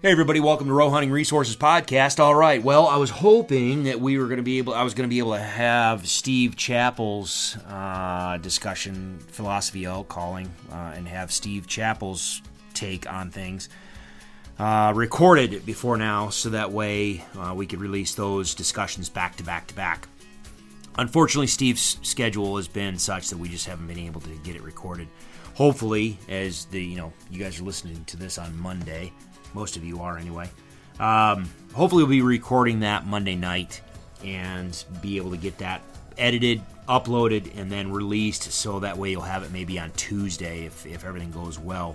Hey everybody, welcome to Roe Hunting Resources Podcast. All right, well, I was hoping that we were going to be able, I was going to be able to have Steve Chappell's uh, discussion, philosophy elk calling, uh, and have Steve Chappell's take on things uh, recorded before now, so that way uh, we could release those discussions back to back to back. Unfortunately, Steve's schedule has been such that we just haven't been able to get it recorded. Hopefully, as the you know you guys are listening to this on Monday, most of you are anyway. Um, hopefully, we'll be recording that Monday night and be able to get that edited, uploaded, and then released so that way you'll have it maybe on Tuesday if, if everything goes well.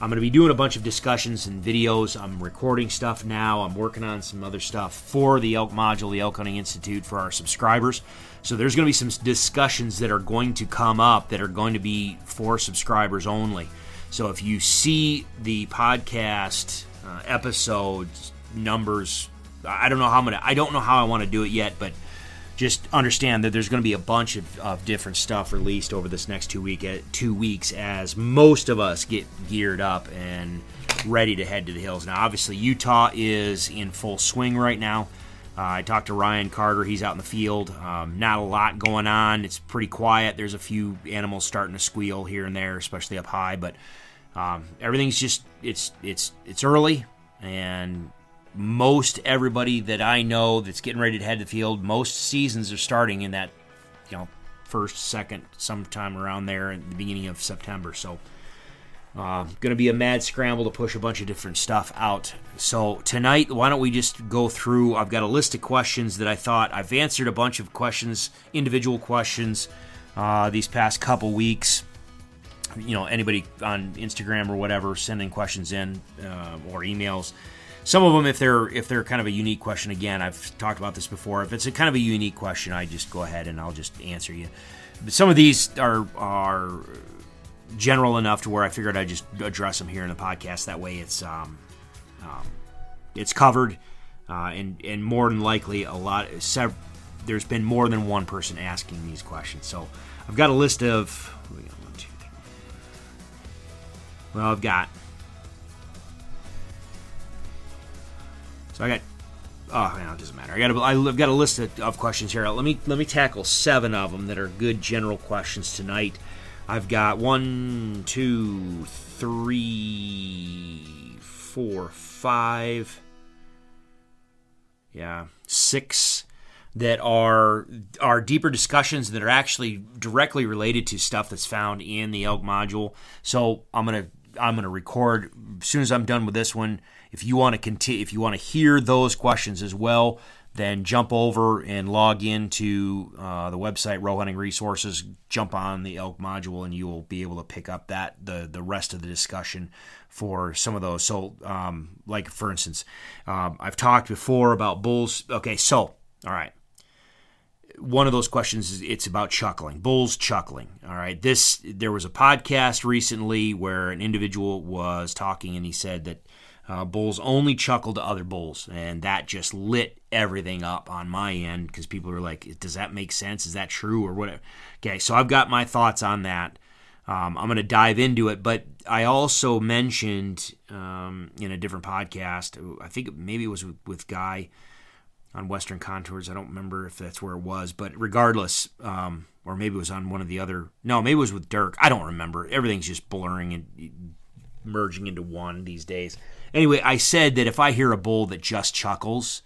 I'm going to be doing a bunch of discussions and videos. I'm recording stuff now. I'm working on some other stuff for the Elk Module, the Elk Hunting Institute, for our subscribers. So there's going to be some discussions that are going to come up that are going to be for subscribers only. So if you see the podcast uh, episodes numbers, I don't know how I'm gonna. I don't know how I want to do it yet, but just understand that there's going to be a bunch of, of different stuff released over this next two week two weeks as most of us get geared up and ready to head to the hills. Now, obviously, Utah is in full swing right now. Uh, I talked to Ryan Carter. He's out in the field. Um, not a lot going on. It's pretty quiet. There's a few animals starting to squeal here and there, especially up high. But um, everything's just it's it's it's early, and most everybody that I know that's getting ready to head to the field, most seasons are starting in that you know first, second, sometime around there at the beginning of September. So. Uh, going to be a mad scramble to push a bunch of different stuff out. So tonight, why don't we just go through? I've got a list of questions that I thought I've answered a bunch of questions, individual questions, uh, these past couple weeks you know anybody on Instagram or whatever sending questions in uh, or emails. Some of them, if they're if they're kind of a unique question, again, I've talked about this before. If it's a kind of a unique question, I just go ahead and I'll just answer you. But some of these are are general enough to where I figured I'd just address them here in the podcast. That way, it's um, um it's covered, uh, and and more than likely, a lot. Sev- there's been more than one person asking these questions, so I've got a list of well, I've got. So I got. Oh man, it doesn't matter. I got. A, I've got a list of, of questions here. Let me let me tackle seven of them that are good general questions tonight. I've got one, two, three, four, five. Yeah, six that are are deeper discussions that are actually directly related to stuff that's found in the elk module. So I'm gonna I'm going to record as soon as I'm done with this one. If you want to continue, if you want to hear those questions as well, then jump over and log into uh, the website Roe Hunting Resources. Jump on the elk module, and you will be able to pick up that the the rest of the discussion for some of those. So, um, like for instance, um, I've talked before about bulls. Okay, so all right one of those questions is it's about chuckling bulls chuckling all right? This there was a podcast recently where an individual was talking and he said that uh, bulls only chuckle to other bulls and that just lit everything up on my end because people are like does that make sense? Is that true or whatever okay so i've got my thoughts on that. Um, i'm going to dive into it but i also mentioned um, in a different podcast i think maybe it was with, with guy on Western Contours. I don't remember if that's where it was, but regardless, um, or maybe it was on one of the other. No, maybe it was with Dirk. I don't remember. Everything's just blurring and merging into one these days. Anyway, I said that if I hear a bull that just chuckles,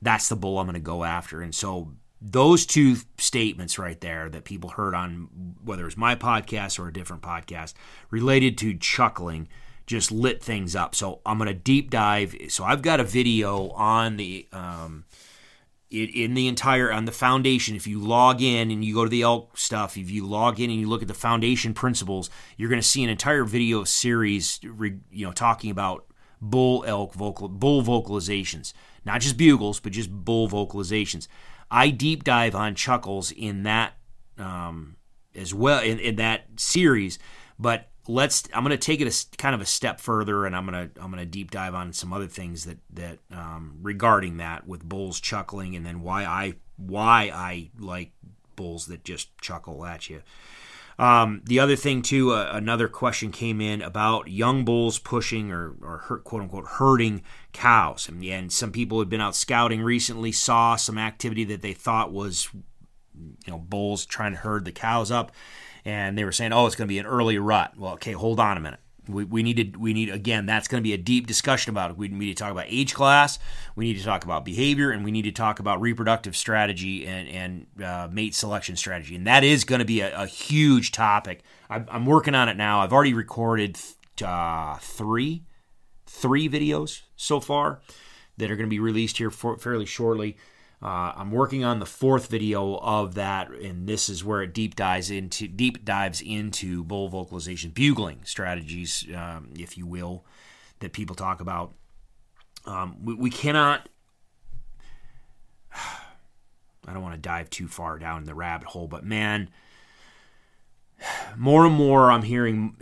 that's the bull I'm going to go after. And so those two statements right there that people heard on whether it's my podcast or a different podcast related to chuckling just lit things up. So I'm going to deep dive. So I've got a video on the um, it, in the entire on the foundation. If you log in and you go to the elk stuff, if you log in and you look at the foundation principles, you're going to see an entire video series, you know, talking about bull elk vocal bull vocalizations, not just bugles, but just bull vocalizations. I deep dive on chuckles in that um, as well in, in that series, but let's i'm going to take it a kind of a step further and i'm going to i'm going to deep dive on some other things that that um, regarding that with bulls chuckling and then why i why i like bulls that just chuckle at you. Um, the other thing too, uh, another question came in about young bulls pushing or, or hurt, quote unquote herding cows, and, and some people had been out scouting recently, saw some activity that they thought was, you know, bulls trying to herd the cows up, and they were saying, oh, it's going to be an early rut. Well, okay, hold on a minute. We, we needed we need again that's going to be a deep discussion about it. We need to talk about age class, we need to talk about behavior, and we need to talk about reproductive strategy and and uh, mate selection strategy, and that is going to be a, a huge topic. I'm, I'm, working on it now. I've already recorded uh, three three videos so far that are going to be released here for, fairly shortly. Uh, I'm working on the fourth video of that, and this is where it deep dives into deep dives into bull vocalization bugling strategies, um, if you will, that people talk about. Um, we, we, cannot. I don't want to dive too far down the rabbit hole, but man, more and more I'm hearing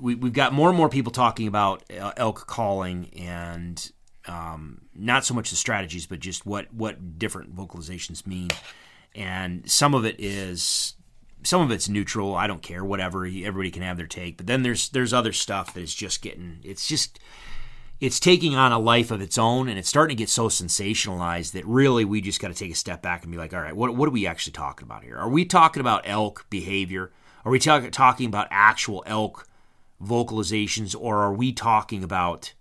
we, have got more and more people talking about uh, elk calling and um, not so much the strategies, but just what what different vocalizations mean. And some of it is some of it's neutral. I don't care, whatever. Everybody can have their take. But then there's there's other stuff that is just getting it's just it's taking on a life of its own and it's starting to get so sensationalized that really we just got to take a step back and be like, all right, what, what are we actually talking about here? Are we talking about elk behavior? Are we talk, talking about actual elk vocalizations or are we talking about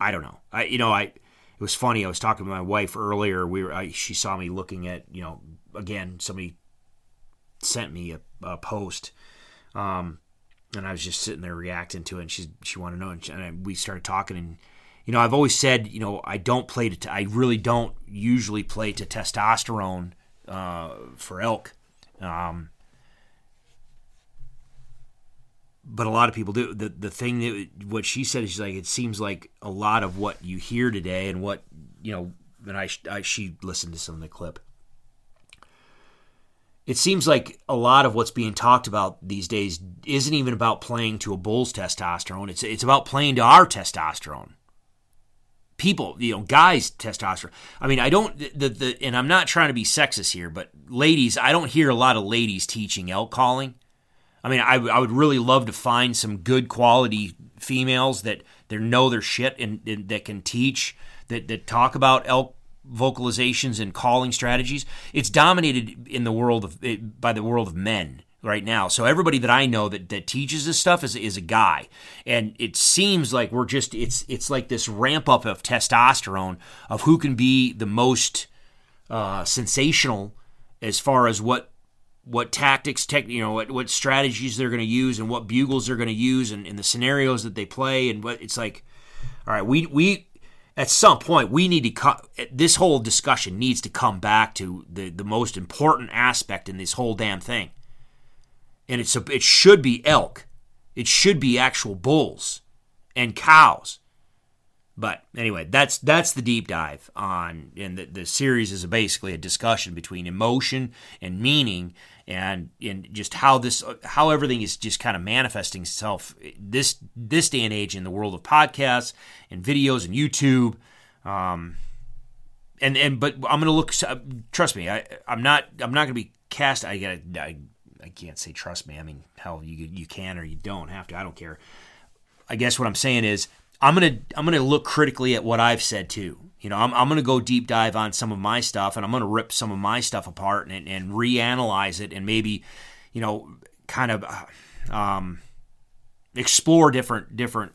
I don't know. I you know I it was funny. I was talking to my wife earlier. We were I, she saw me looking at you know again somebody sent me a, a post, um, and I was just sitting there reacting to it. And she she wanted to know, and, she, and we started talking. And you know I've always said you know I don't play to I really don't usually play to testosterone uh, for elk. Um, but a lot of people do. The the thing that what she said is like it seems like a lot of what you hear today and what you know. And I, I she listened to some of the clip. It seems like a lot of what's being talked about these days isn't even about playing to a bull's testosterone. It's it's about playing to our testosterone. People, you know, guys' testosterone. I mean, I don't the the and I'm not trying to be sexist here, but ladies, I don't hear a lot of ladies teaching elk calling I mean, I, I would really love to find some good quality females that they know their shit and, and that can teach that that talk about elk vocalizations and calling strategies. It's dominated in the world of by the world of men right now. So everybody that I know that, that teaches this stuff is, is a guy. And it seems like we're just it's it's like this ramp up of testosterone of who can be the most uh, sensational as far as what what tactics, tech, you know, what, what strategies they're going to use and what bugles they're going to use and, and the scenarios that they play and what it's like. All right, we we at some point we need to cut this whole discussion needs to come back to the the most important aspect in this whole damn thing, and it's a, it should be elk, it should be actual bulls and cows. But anyway, that's that's the deep dive on, and the, the series is basically a discussion between emotion and meaning and and just how this how everything is just kind of manifesting itself this this day and age in the world of podcasts and videos and YouTube. Um, and and but I'm gonna look. Trust me, I I'm not I'm not gonna be cast. I gotta I, I can't say trust me. I mean, hell, you you can or you don't have to. I don't care. I guess what I'm saying is I'm gonna I'm gonna look critically at what I've said too. You know, I'm, I'm going to go deep dive on some of my stuff and I'm going to rip some of my stuff apart and, and reanalyze it and maybe, you know, kind of uh, um, explore different different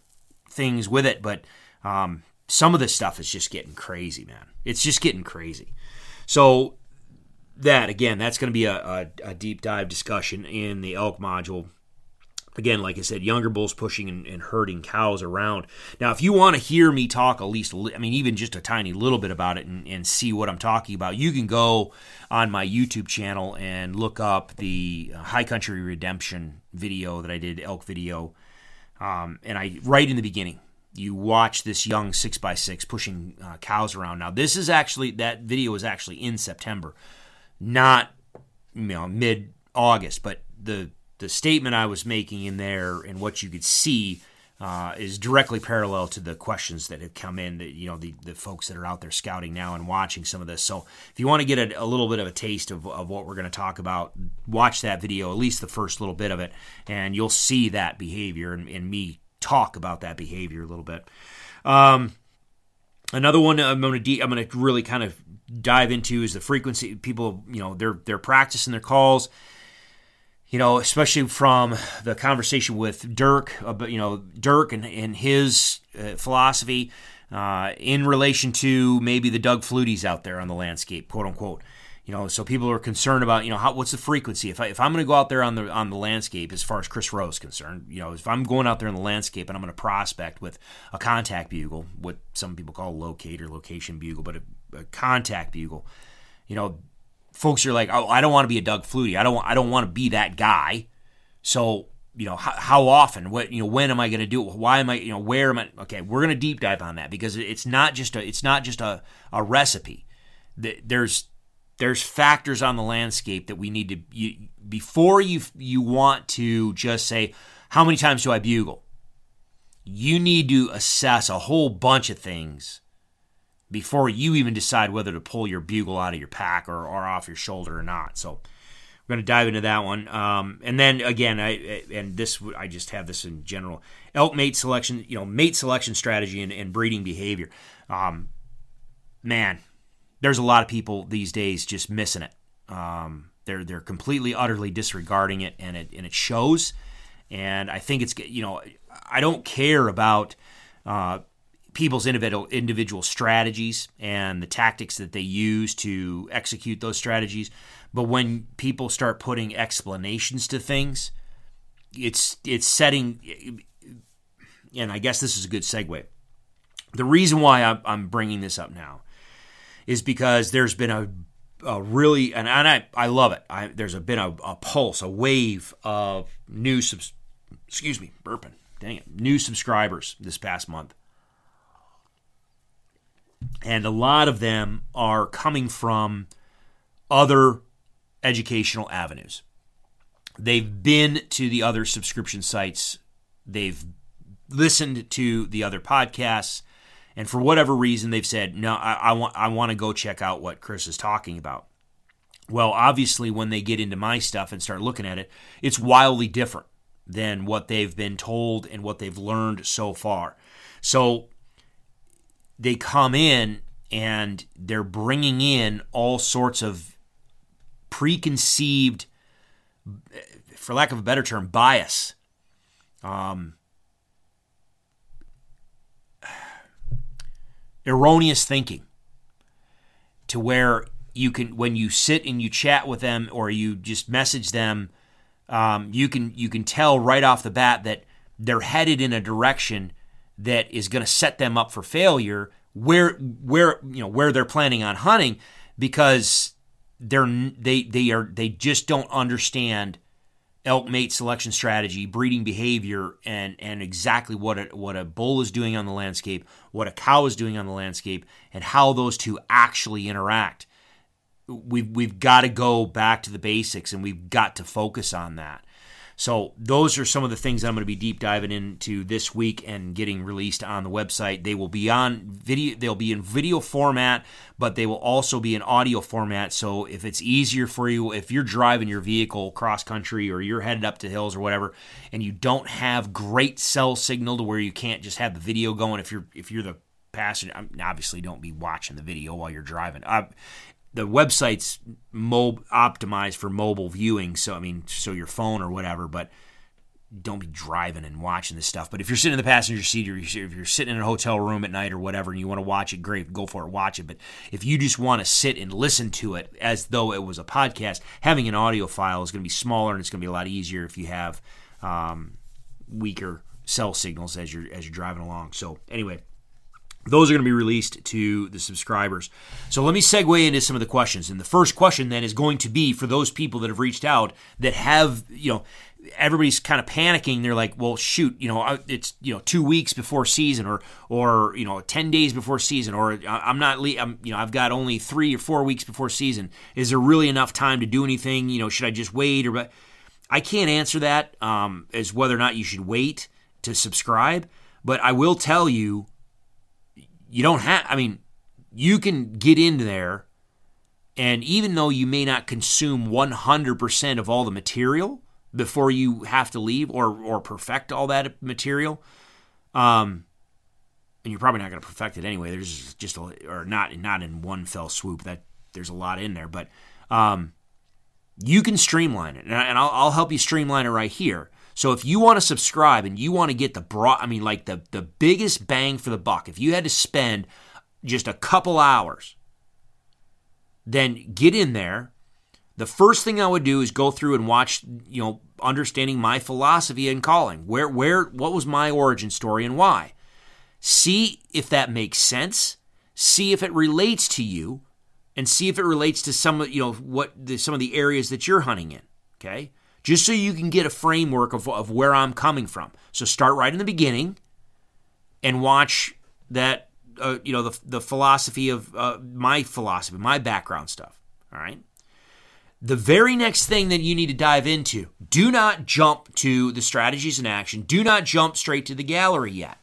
things with it. But um, some of this stuff is just getting crazy, man. It's just getting crazy. So that again, that's going to be a, a, a deep dive discussion in the elk module again, like I said, younger bulls pushing and, and, herding cows around. Now, if you want to hear me talk at least, I mean, even just a tiny little bit about it and, and, see what I'm talking about, you can go on my YouTube channel and look up the High Country Redemption video that I did, elk video. Um, and I, right in the beginning, you watch this young 6x6 pushing uh, cows around. Now, this is actually, that video is actually in September, not, you know, mid August, but the the statement I was making in there and what you could see uh, is directly parallel to the questions that have come in. That you know the the folks that are out there scouting now and watching some of this. So if you want to get a, a little bit of a taste of, of what we're going to talk about, watch that video, at least the first little bit of it, and you'll see that behavior and, and me talk about that behavior a little bit. Um, another one I'm going to de- I'm going to really kind of dive into is the frequency. People, you know, they're they're practicing their calls you know, especially from the conversation with Dirk, about, you know, Dirk and, and his uh, philosophy uh, in relation to maybe the Doug Flutys out there on the landscape, quote unquote. You know, so people are concerned about, you know, how, what's the frequency? If, I, if I'm going to go out there on the on the landscape, as far as Chris Roe is concerned, you know, if I'm going out there in the landscape and I'm going to prospect with a contact bugle, what some people call locate or location bugle, but a, a contact bugle, you know, folks are like, oh, I don't want to be a Doug Flutie. I don't. I don't want to be that guy. So you know, how, how often? What you know? When am I going to do it? Why am I? You know, where am I? Okay, we're going to deep dive on that because it's not just a. It's not just a a recipe. There's there's factors on the landscape that we need to you, before you you want to just say how many times do I bugle. You need to assess a whole bunch of things before you even decide whether to pull your bugle out of your pack or, or off your shoulder or not. So we're going to dive into that one. Um, and then again, I and this I just have this in general elk mate selection, you know, mate selection strategy and, and breeding behavior. Um, man, there's a lot of people these days just missing it. Um, they're they're completely utterly disregarding it, and it and it shows. And I think it's you know I don't care about. Uh, people's individual individual strategies and the tactics that they use to execute those strategies. But when people start putting explanations to things, it's it's setting. And I guess this is a good segue. The reason why I'm bringing this up now is because there's been a, a really and, and I, I love it. I, there's a been a, a pulse, a wave of new subs, excuse me, burping. Dang it, new subscribers this past month and a lot of them are coming from other educational avenues. They've been to the other subscription sites, they've listened to the other podcasts, and for whatever reason, they've said, "No, I, I want I want to go check out what Chris is talking about." Well, obviously, when they get into my stuff and start looking at it, it's wildly different than what they've been told and what they've learned so far. So they come in and they're bringing in all sorts of preconceived, for lack of a better term, bias. Um, erroneous thinking to where you can when you sit and you chat with them or you just message them um, you can you can tell right off the bat that they're headed in a direction that is going to set them up for failure where where you know where they're planning on hunting because they're they they are they just don't understand elk mate selection strategy, breeding behavior, and and exactly what a, what a bull is doing on the landscape, what a cow is doing on the landscape, and how those two actually interact. We've we've got to go back to the basics, and we've got to focus on that. So those are some of the things I'm going to be deep diving into this week and getting released on the website. They will be on video. They'll be in video format, but they will also be in audio format. So if it's easier for you, if you're driving your vehicle cross country or you're headed up to hills or whatever, and you don't have great cell signal to where you can't just have the video going, if you're if you're the passenger, obviously don't be watching the video while you're driving. Uh, the website's mob optimized for mobile viewing, so I mean, so your phone or whatever, but don't be driving and watching this stuff. But if you're sitting in the passenger seat or if you're sitting in a hotel room at night or whatever and you want to watch it, great, go for it, watch it. But if you just want to sit and listen to it as though it was a podcast, having an audio file is going to be smaller and it's going to be a lot easier if you have um, weaker cell signals as you're as you're driving along. So anyway, those are going to be released to the subscribers. So let me segue into some of the questions. And the first question then is going to be for those people that have reached out that have, you know, everybody's kind of panicking. They're like, well, shoot, you know, it's, you know, two weeks before season or, or, you know, 10 days before season, or I'm not, I'm, you know, I've got only three or four weeks before season. Is there really enough time to do anything? You know, should I just wait or, but I can't answer that um, as whether or not you should wait to subscribe, but I will tell you, you don't have, I mean, you can get in there, and even though you may not consume 100% of all the material before you have to leave or, or perfect all that material, um, and you're probably not going to perfect it anyway. There's just a, or not not in one fell swoop. That there's a lot in there, but um, you can streamline it, and, I, will I'll help you streamline it right here. So if you want to subscribe and you want to get the broad, I mean, like the the biggest bang for the buck, if you had to spend just a couple hours, then get in there. The first thing I would do is go through and watch, you know, understanding my philosophy and calling. Where where what was my origin story and why? See if that makes sense. See if it relates to you, and see if it relates to some you know what the, some of the areas that you're hunting in. Okay, just so you can get a framework of, of where I'm coming from. So start right in the beginning, and watch that uh, you know the the philosophy of uh, my philosophy, my background stuff. All right. The very next thing that you need to dive into, do not jump to the strategies in action. Do not jump straight to the gallery yet.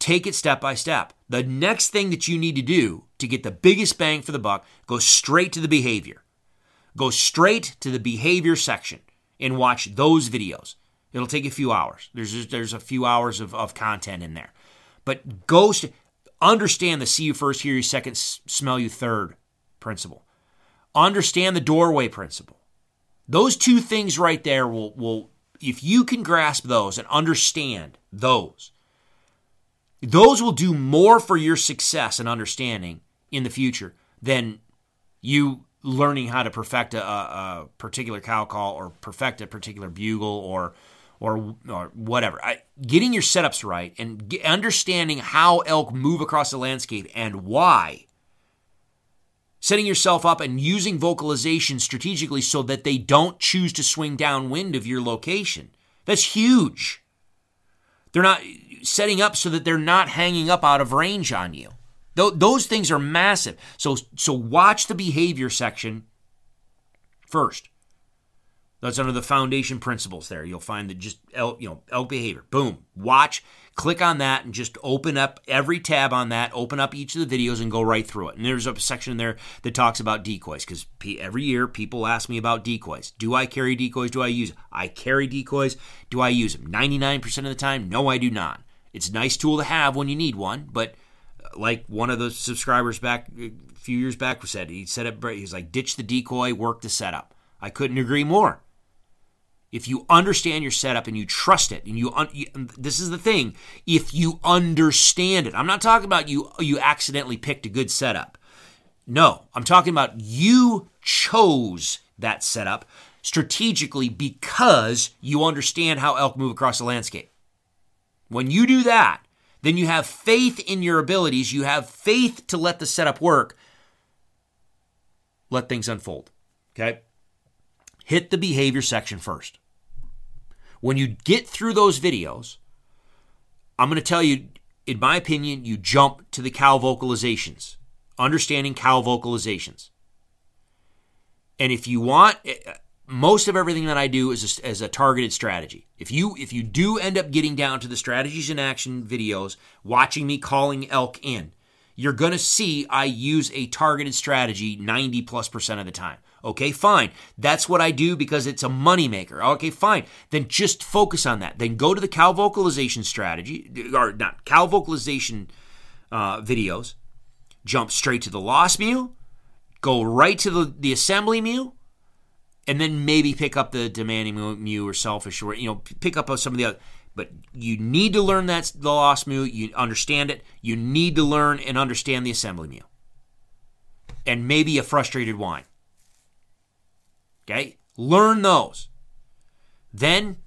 Take it step by step. The next thing that you need to do to get the biggest bang for the buck, go straight to the behavior. Go straight to the behavior section and watch those videos. It'll take a few hours. There's there's a few hours of, of content in there. But go st- understand the see you first, hear you second, smell you third principle. Understand the doorway principle. Those two things right there will will if you can grasp those and understand those, those will do more for your success and understanding in the future than you learning how to perfect a, a particular cow call or perfect a particular bugle or or, or whatever. I, getting your setups right and get, understanding how elk move across the landscape and why. Setting yourself up and using vocalization strategically so that they don't choose to swing downwind of your location. That's huge. They're not setting up so that they're not hanging up out of range on you. Those things are massive. So, so watch the behavior section first. That's under the foundation principles there. You'll find that just elk, you know, elk behavior. Boom. Watch, click on that and just open up every tab on that, open up each of the videos and go right through it. And there's a section there that talks about decoys because every year people ask me about decoys. Do I carry decoys? Do I use? I carry decoys. Do I use them? 99% of the time, no, I do not. It's a nice tool to have when you need one, but like one of the subscribers back a few years back said, he said it. He's like, ditch the decoy, work the setup. I couldn't agree more. If you understand your setup and you trust it, and you, un- you, this is the thing, if you understand it, I'm not talking about you you accidentally picked a good setup. No, I'm talking about you chose that setup strategically because you understand how elk move across the landscape. When you do that, then you have faith in your abilities, you have faith to let the setup work. Let things unfold. Okay? Hit the behavior section first. When you get through those videos, I'm going to tell you, in my opinion, you jump to the cow vocalizations, understanding cow vocalizations. And if you want, eh, most of everything that I do is a, a targeted strategy. If you if you do end up getting down to the strategies in action videos, watching me calling elk in, you're going to see I use a targeted strategy 90 plus percent of the time. Okay, fine. That's what I do because it's a moneymaker. Okay, fine. Then just focus on that. Then go to the cow vocalization strategy, or not cow vocalization uh, videos. Jump straight to the lost mew. Go right to the, the assembly mew and then maybe pick up the demanding mew or selfish or you know pick up some of the other but you need to learn that the lost mew you understand it you need to learn and understand the assembly mew. And maybe a frustrated whine okay? Learn those. Then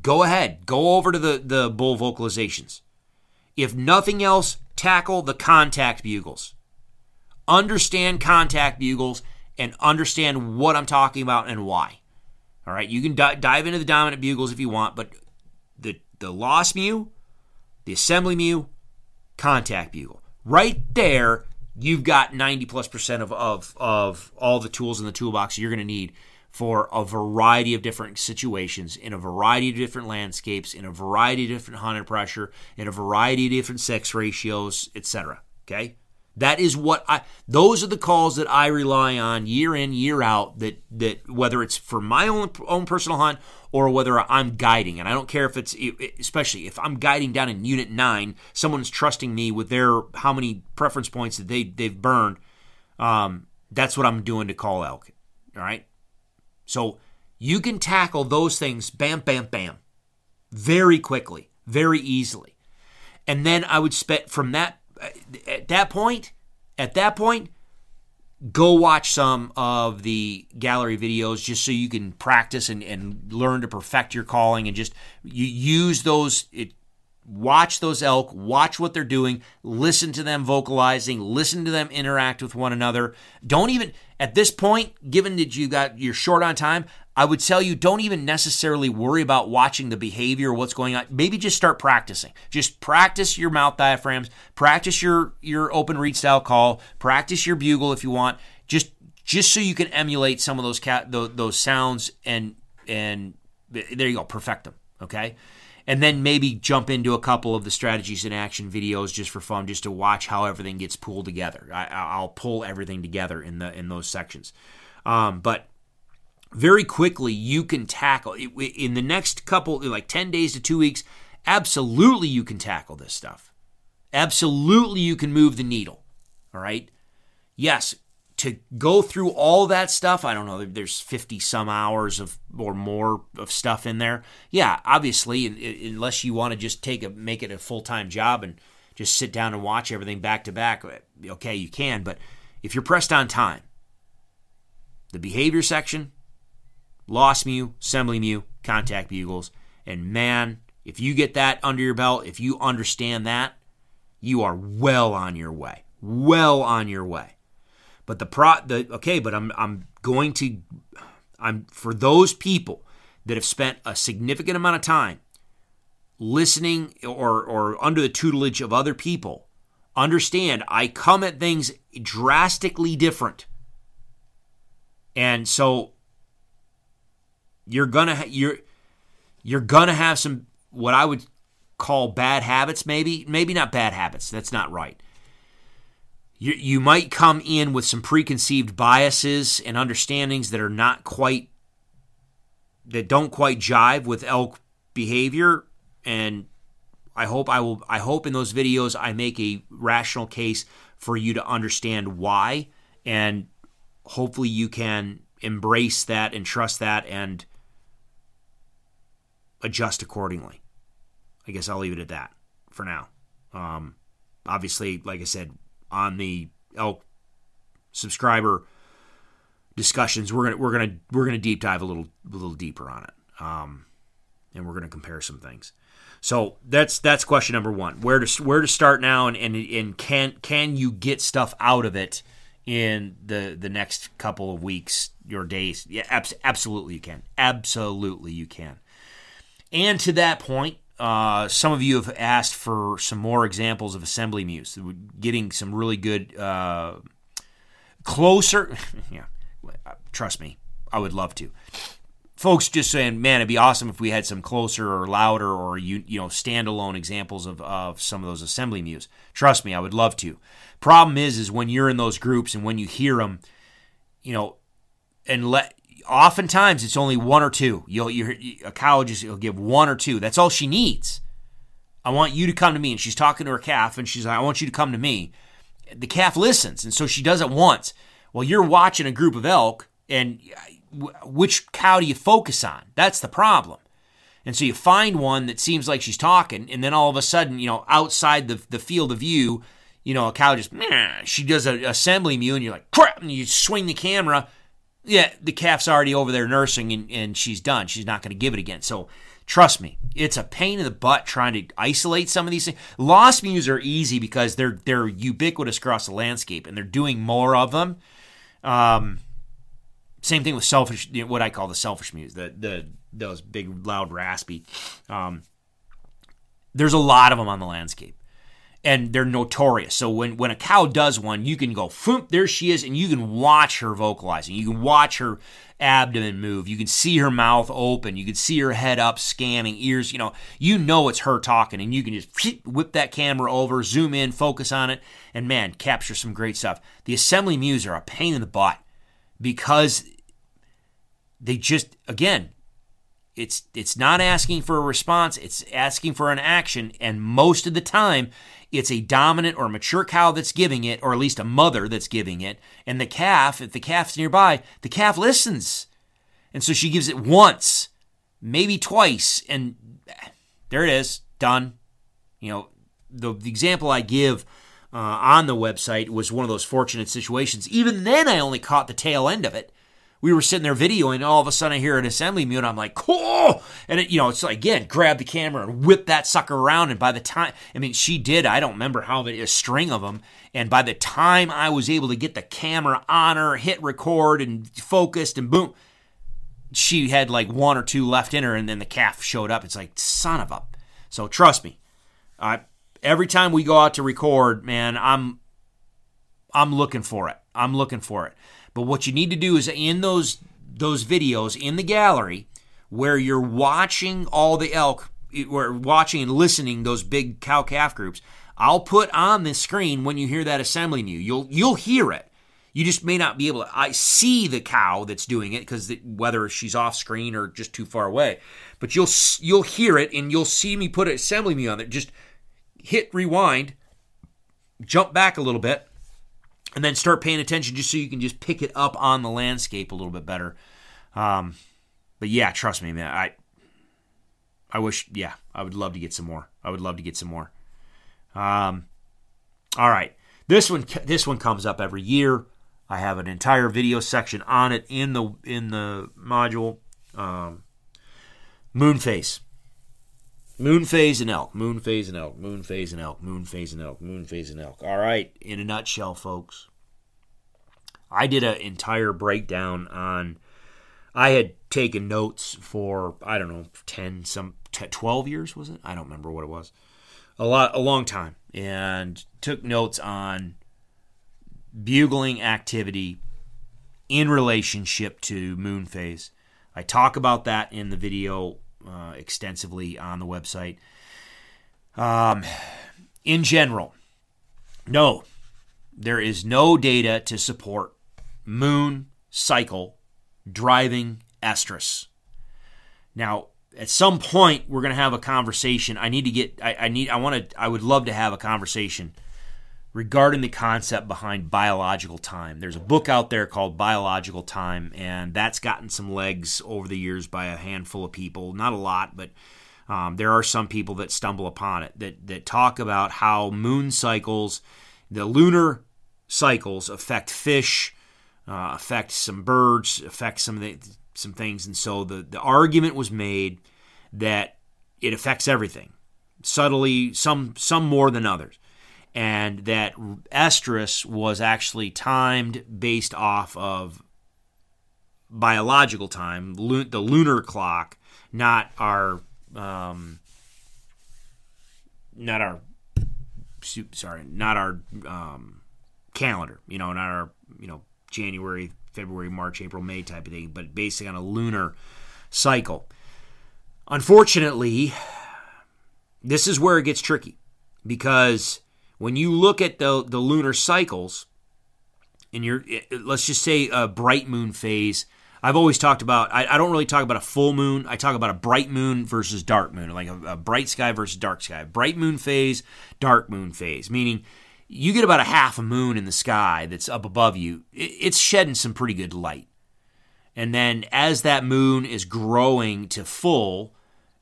go ahead go over to the the bull vocalizations. If nothing else tackle the contact bugles. Understand contact bugles and understand what I'm talking about and why. All right, you can di- dive into the dominant bugles if you want, but the the lost mew, the assembly mew, contact bugle, right there, you've got 90 plus percent of of of all the tools in the toolbox you're going to need for a variety of different situations, in a variety of different landscapes, in a variety of different hunter pressure, in a variety of different sex ratios, etc. Okay? That is what I those are the calls that I rely on year in, year out that that whether it's for my own own personal hunt or whether I'm guiding. And I don't care if it's especially if I'm guiding down in unit 9, someone's trusting me with their how many preference points that they they've burned. Um, that's what I'm doing to call elk. All right? So you can tackle those things bam bam bam very quickly, very easily. And then I would spend from that at that point, at that point, go watch some of the gallery videos just so you can practice and, and learn to perfect your calling and just you use those it, watch those elk watch what they're doing listen to them vocalizing listen to them interact with one another. Don't even at this point given that you got you're short on time I would tell you don't even necessarily worry about watching the behavior, what's going on. Maybe just start practicing. Just practice your mouth diaphragms, practice your your open reed style call, practice your bugle if you want. Just just so you can emulate some of those cat those, those sounds and and there you go, perfect them. Okay. And then maybe jump into a couple of the strategies in action videos just for fun, just to watch how everything gets pulled together. I, will pull everything together in the in those sections. Um, but very quickly you can tackle in the next couple like 10 days to 2 weeks absolutely you can tackle this stuff. Absolutely you can move the needle all right? Yes to go through all that stuff i don't know there's 50 some hours of or more of stuff in there. Yeah obviously unless you want to just take a make it a full-time job and just sit down and watch everything back to back uh, okay you can but if you're pressed on time the behavior section lost mew, assembly mew, contact bugles. And man, if you get that under your belt, if you understand that, you are well on your way. Well on your way. But the pro the okay, but I'm I'm going to I'm for those people that have spent a significant amount of time listening or or under the tutelage of other people, understand I come at things drastically different. And so you're gonna ha- you're you're gonna have some what I would call bad habits. Maybe maybe not bad habits. That's not right. You you might come in with some preconceived biases and understandings that are not quite that don't quite jive with elk behavior and I hope I will I hope in those videos I make a rational case for you to understand why and hopefully you can embrace that and trust that and adjust accordingly. I guess I'll leave it at that for now. Um, obviously, like I said, on the elk subscriber discussions, we're gonna we're gonna we're gonna deep dive a little a little deeper on it, um, and we're gonna compare some things. So that's that's question number one: where to where to start now, and and, and can can you get stuff out of it in the the next couple of weeks, your days? Yeah, abs- absolutely you can. Absolutely you can. And to that point, uh, some of you have asked for some more examples of assembly mews, getting some really good, uh, closer. yeah, trust me, I would love to. Folks just saying, man, it'd be awesome if we had some closer or louder or you you know standalone examples of, of some of those assembly mews. Trust me, I would love to. Problem is, is when you're in those groups and when you hear them, you know, and let oftentimes it's only one or two. You'll you a cow just will give one or two. That's all she needs. I want you to come to me, and she's talking to her calf, and she's like, I want you to come to me. The calf listens, and so she does it once. Well, you're watching a group of elk, and uh, which cow do you focus on? That's the problem. And so you find one that seems like she's talking, and then all of a sudden, you know, outside the, the field of view, you know, a cow just, she does an assembly mew, and you're like, crap, and you swing the camera, yeah, the calf's already over there nursing and, and she's done. She's not going to give it again. So trust me, it's a pain in the butt trying to isolate some of these things. Lost mews are easy because they're they're ubiquitous across the landscape and they're doing more of them. Um, same thing with selfish, what I call the selfish mews, the the those big, loud, raspy. Um, there's a lot of them on the landscape, and they're notorious. So when, when a cow does one, you can go, Foom, there she is, and you can watch her vocalizing. You can watch her abdomen move. You can see her mouth open. You can see her head up, scanning, ears. You know, you know it's her talking, and you can just whip that camera over, zoom in, focus on it, and man, capture some great stuff. The assembly mews are a pain in the butt because they just, again, it's it's not asking for a response it's asking for an action and most of the time it's a dominant or mature cow that's giving it, or at least a mother that's giving it. And the calf, if the calf's nearby, the calf listens. And so she gives it once, maybe twice, and there it is, done. You know, the, the example I give uh, on the website was one of those fortunate situations. Even then, I only caught the tail end of it we were sitting there videoing, and all of a sudden I hear an assembly mew. I'm like, cool. And it, you know, it's like, again, grab the camera and whip that sucker around. And by the time, I mean, she did, I don't remember how many, a string of them. And by the time I was able to get the camera on her, hit record and focused and boom, she had like one or two left in her. And then the calf showed up. It's like, son of a. So trust me, I, every time we go out to record, man, I'm, I'm looking for it. I'm looking for it. But what you need to do is in those those videos in the gallery where you're watching all the elk, we're watching and listening those big cow calf groups. I'll put on the screen when you hear that assembly mew. You'll you'll hear it. You just may not be able to. I see the cow that's doing it because whether she's off screen or just too far away, but you'll you'll hear it and you'll see me put an assembly mew on there. Just hit rewind, jump back a little bit, and then start paying attention just so you can just pick it up on the landscape a little bit better. Um, but yeah, trust me, man. I I wish, yeah, I would love to get some more. I would love to get some more. Um, all right, this one this one comes up every year. I have an entire video section on it in the in the module. Um, moon phase. Moon phase and elk, moon phase and elk, moon phase and elk, moon phase and elk, moon phase and elk. All right, in a nutshell, folks. I did an entire breakdown on. I had taken notes for I don't know ten some 12 years was it? I don't remember what it was. A lot a long time and took notes on bugling activity in relationship to moon phase. I talk about that in the video uh, extensively on the website. Um, in general, no, there is no data to support moon cycle driving estrus. Now, at some point, we're going to have a conversation. I need to get. I, I need. I want to. I would love to have a conversation regarding the concept behind biological time. There's a book out there called Biological Time, and that's gotten some legs over the years by a handful of people. Not a lot, but um, there are some people that stumble upon it that, that talk about how moon cycles, the lunar cycles, affect fish, uh, affect some birds, affect some the, some things. And so the, the argument was made that it affects everything subtly, some some more than others and that estrus was actually timed based off of biological time, the lunar clock, not our, um, not our, sorry, not our um, calendar. You know, not our, you know, January, February, March, April, May type of thing, but based on a lunar cycle. Unfortunately, this is where it gets tricky because when you look at the the lunar cycles, and you're eh, eh, let's just say a bright moon phase. I've always talked about. I, I, don't really talk about a full moon. I talk about a bright moon versus dark moon, like a, a bright sky versus dark sky. Bright moon phase, dark moon phase, meaning you get about a half a moon in the sky that's up above you. It's shedding some pretty good light. And then as that moon is growing to full,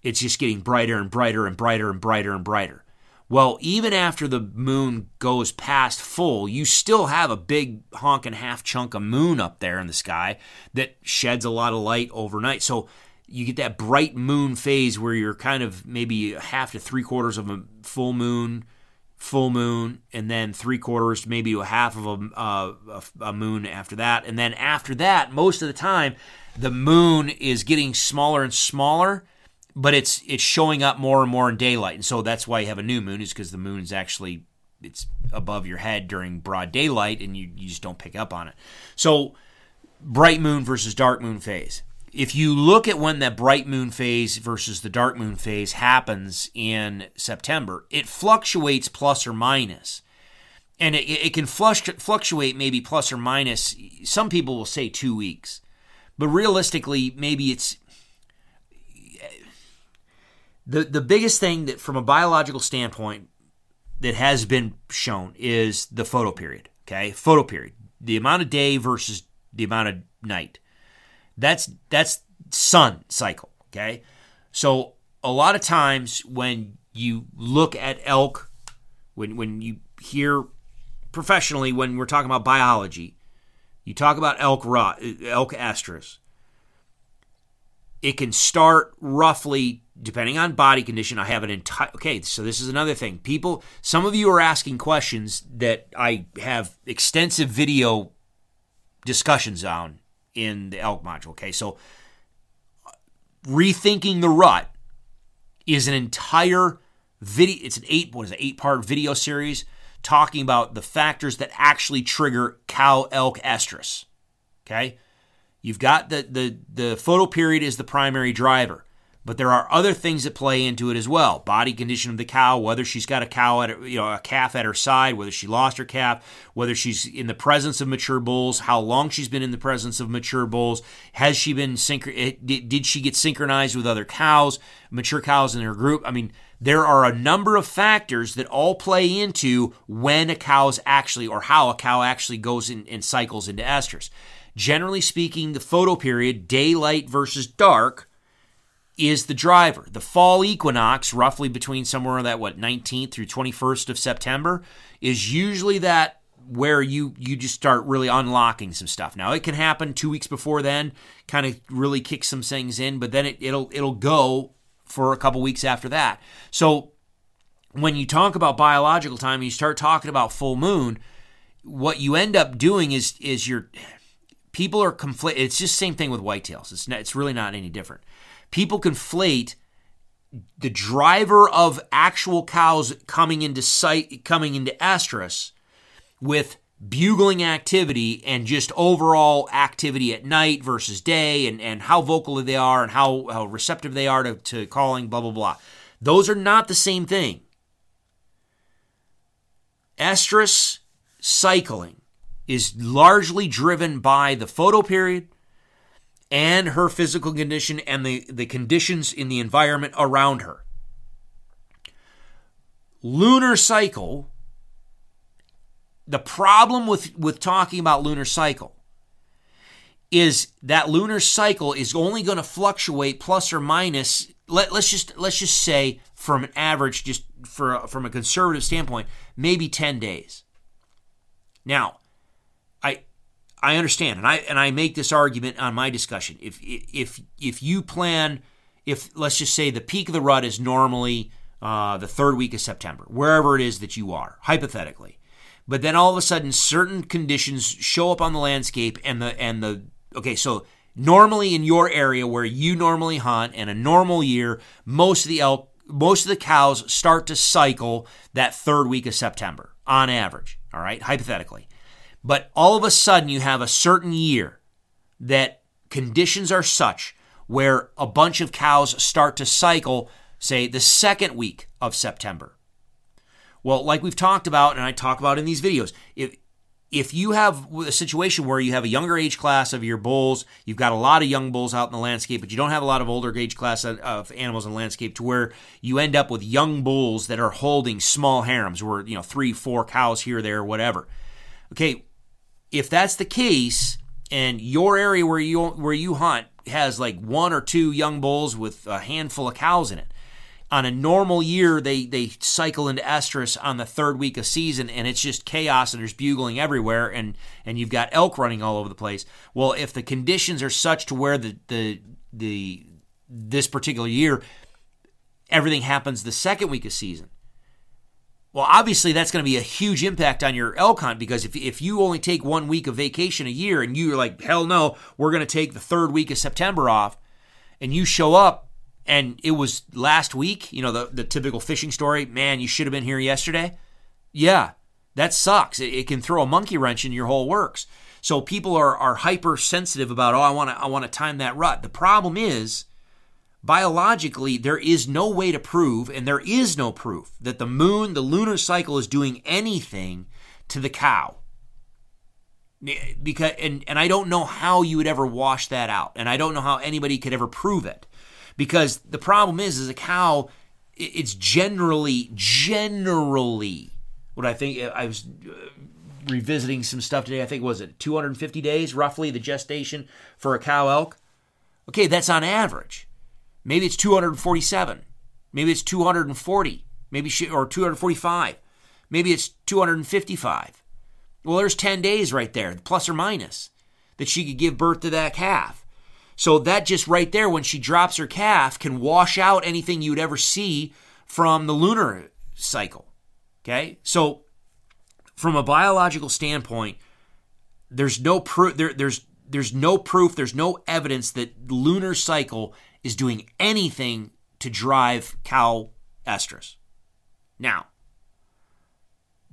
it's just getting brighter and brighter and brighter and brighter and brighter. Well, even after the moon goes past full, you still have a big honking half chunk of moon up there in the sky that sheds a lot of light overnight. So you get that bright moon phase where you're kind of maybe half to three quarters of a full moon, full moon, and then three quarters, maybe a half of a, uh, a moon after that. And then after that, most of the time, the moon is getting smaller and smaller but it's it's showing up more and more in daylight, and so that's why you have a new moon is because the moon is actually it's above your head during broad daylight and you, you just don't pick up on it. So bright moon versus dark moon phase. If you look at when that bright moon phase versus the dark moon phase happens in September, it fluctuates plus or minus. And it, it can fluctuate maybe plus or minus. Some people will say two weeks. But realistically, maybe it's the the biggest thing that from a biological standpoint that has been shown is the photoperiod. Okay, photoperiod, the amount of day versus the amount of night. That's that's sun cycle. Okay, so a lot of times when you look at elk, when when you hear professionally when we're talking about biology, you talk about elk rut, elk estrus. It can start roughly depending on body condition, I have an entire. Okay, so this is another thing. People, some of you are asking questions that I have extensive video discussions on in the elk module. Okay, so rethinking the rut is an entire video. It's an eight what is it eight part video series talking about the factors that actually trigger cow elk estrus. Okay, you've got the the the photo period is the primary driver. But there are other things that play into it as well. Body condition of the cow, whether she's got a cow at you know a calf at her side, whether she lost her calf, whether she's in the presence of mature bulls, how long she's been in the presence of mature bulls, has she been synch- eh, did she get synchronized with other cows, mature cows in her group? I mean, there are a number of factors that all play into when a cow's actually or how a cow actually goes in and cycles into estrus. Generally speaking, the photoperiod, daylight versus dark, is the driver. The fall equinox, roughly between somewhere on that what 19th through 21st of September, is usually that where you you just start really unlocking some stuff. Now it can happen two weeks before then, kind of really kick some things in, but then it, it'll it'll go for a couple weeks after that. So when you talk about biological time, and you start talking about full moon. What you end up doing is is your people are conflict. It's just same thing with whitetails. It's not, it's really not any different people conflate the driver of actual cows coming into sight, coming into estrus, with bugling activity and just overall activity at night versus day and, and how vocal they are and how, how receptive they are to, to calling, blah, blah, blah. Those are not the same thing. Estrus cycling is largely driven by the photoperiod and her physical condition and the, the conditions in the environment around her. Lunar cycle, the problem with, with talking about lunar cycle is that lunar cycle is only going to fluctuate plus or minus let, us just let's just say from an average just for from a conservative standpoint maybe 10 days now I understand, and I and I make this argument on my discussion. If if if you plan, if let's just say the peak of the rut is normally uh, the third week of September, wherever it is that you are, hypothetically, but then all of a sudden certain conditions show up on the landscape, and the and the okay, so normally in your area where you normally hunt, in a normal year, most of the elk, most of the cows start to cycle that third week of September on average. All right, hypothetically. But all of a sudden, you have a certain year that conditions are such where a bunch of cows start to cycle, say, the second week of September. Well, like we've talked about, and I talk about in these videos, if if you have a situation where you have a younger age class of your bulls, you've got a lot of young bulls out in the landscape, but you don't have a lot of older age class of animals in the landscape to where you end up with young bulls that are holding small harems, where you know three, four cows here, there, whatever. Okay, if that's the case, and your area where you where you hunt has like one or two young bulls with a handful of cows in it. On a normal year, they they cycle into estrus on the third week of season, and it's just chaos and there's bugling everywhere, and and you've got elk running all over the place. Well, if the conditions are such to where the the the this particular year everything happens the second week of season, well, obviously, that's going to be a huge impact on your elk hunt because if, if you only take one week of vacation a year and you're like, hell no, we're going to take the third week of September off, and you show up and it was last week, you know, the, the typical fishing story, man, you should have been here yesterday. Yeah, that sucks. It, it can throw a monkey wrench in your whole works. So people are are hypersensitive about, oh, I want to I want to time that rut. The problem is biologically there is no way to prove and there is no proof that the moon, the lunar cycle is doing anything to the cow. Because and and I don't know how you would ever wash that out. And I don't know how anybody could ever prove it. Because the problem is is a cow it's generally generally what I think I was uh, revisiting some stuff today. I think was it 250 days roughly the gestation for a cow elk. Okay, that's on average. Maybe it's 247. Maybe it's 240. Maybe she, or 245. Maybe it's 255. Well, there's 10 days right there, plus or minus, that she could give birth to that calf. So that just right there, when she drops her calf, can wash out anything you'd ever see from the lunar cycle. Okay? So from a biological standpoint, there's no proof there, there's there's no proof, there's no evidence that lunar cycle is doing anything to drive cow estrus. Now,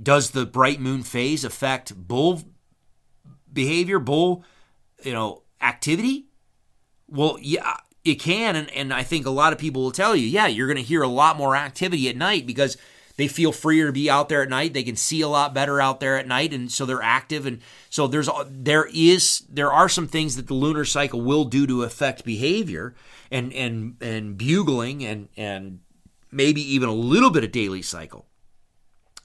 does the bright moon phase affect bull behavior, bull, you know, activity? Well, yeah, it can, and, and I think a lot of people will tell you, yeah, you're going to hear a lot more activity at night because they feel freer to be out there at night. They can see a lot better out there at night, and so they're active. And so there's there is there are some things that the lunar cycle will do to affect behavior and and and bugling and and maybe even a little bit of daily cycle.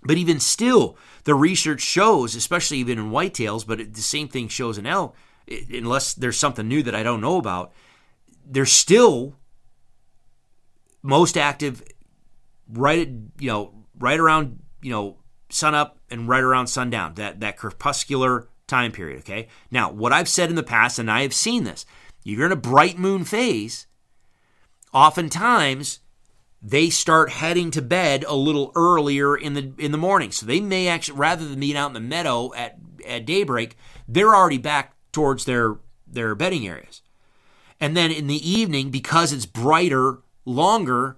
But even still, the research shows, especially even in whitetails, but it, the same thing shows in elk, unless there's something new that I don't know about, they're still most active right at, you know, right around, you know, sun up and right around sundown, that, that crepuscular time period, okay? Now, what I've said in the past, and I have seen this, if you're in a bright moon phase, oftentimes they start heading to bed a little earlier in the in the morning. So they may actually rather than being out in the meadow at, at daybreak, they're already back towards their their bedding areas. And then in the evening, because it's brighter longer,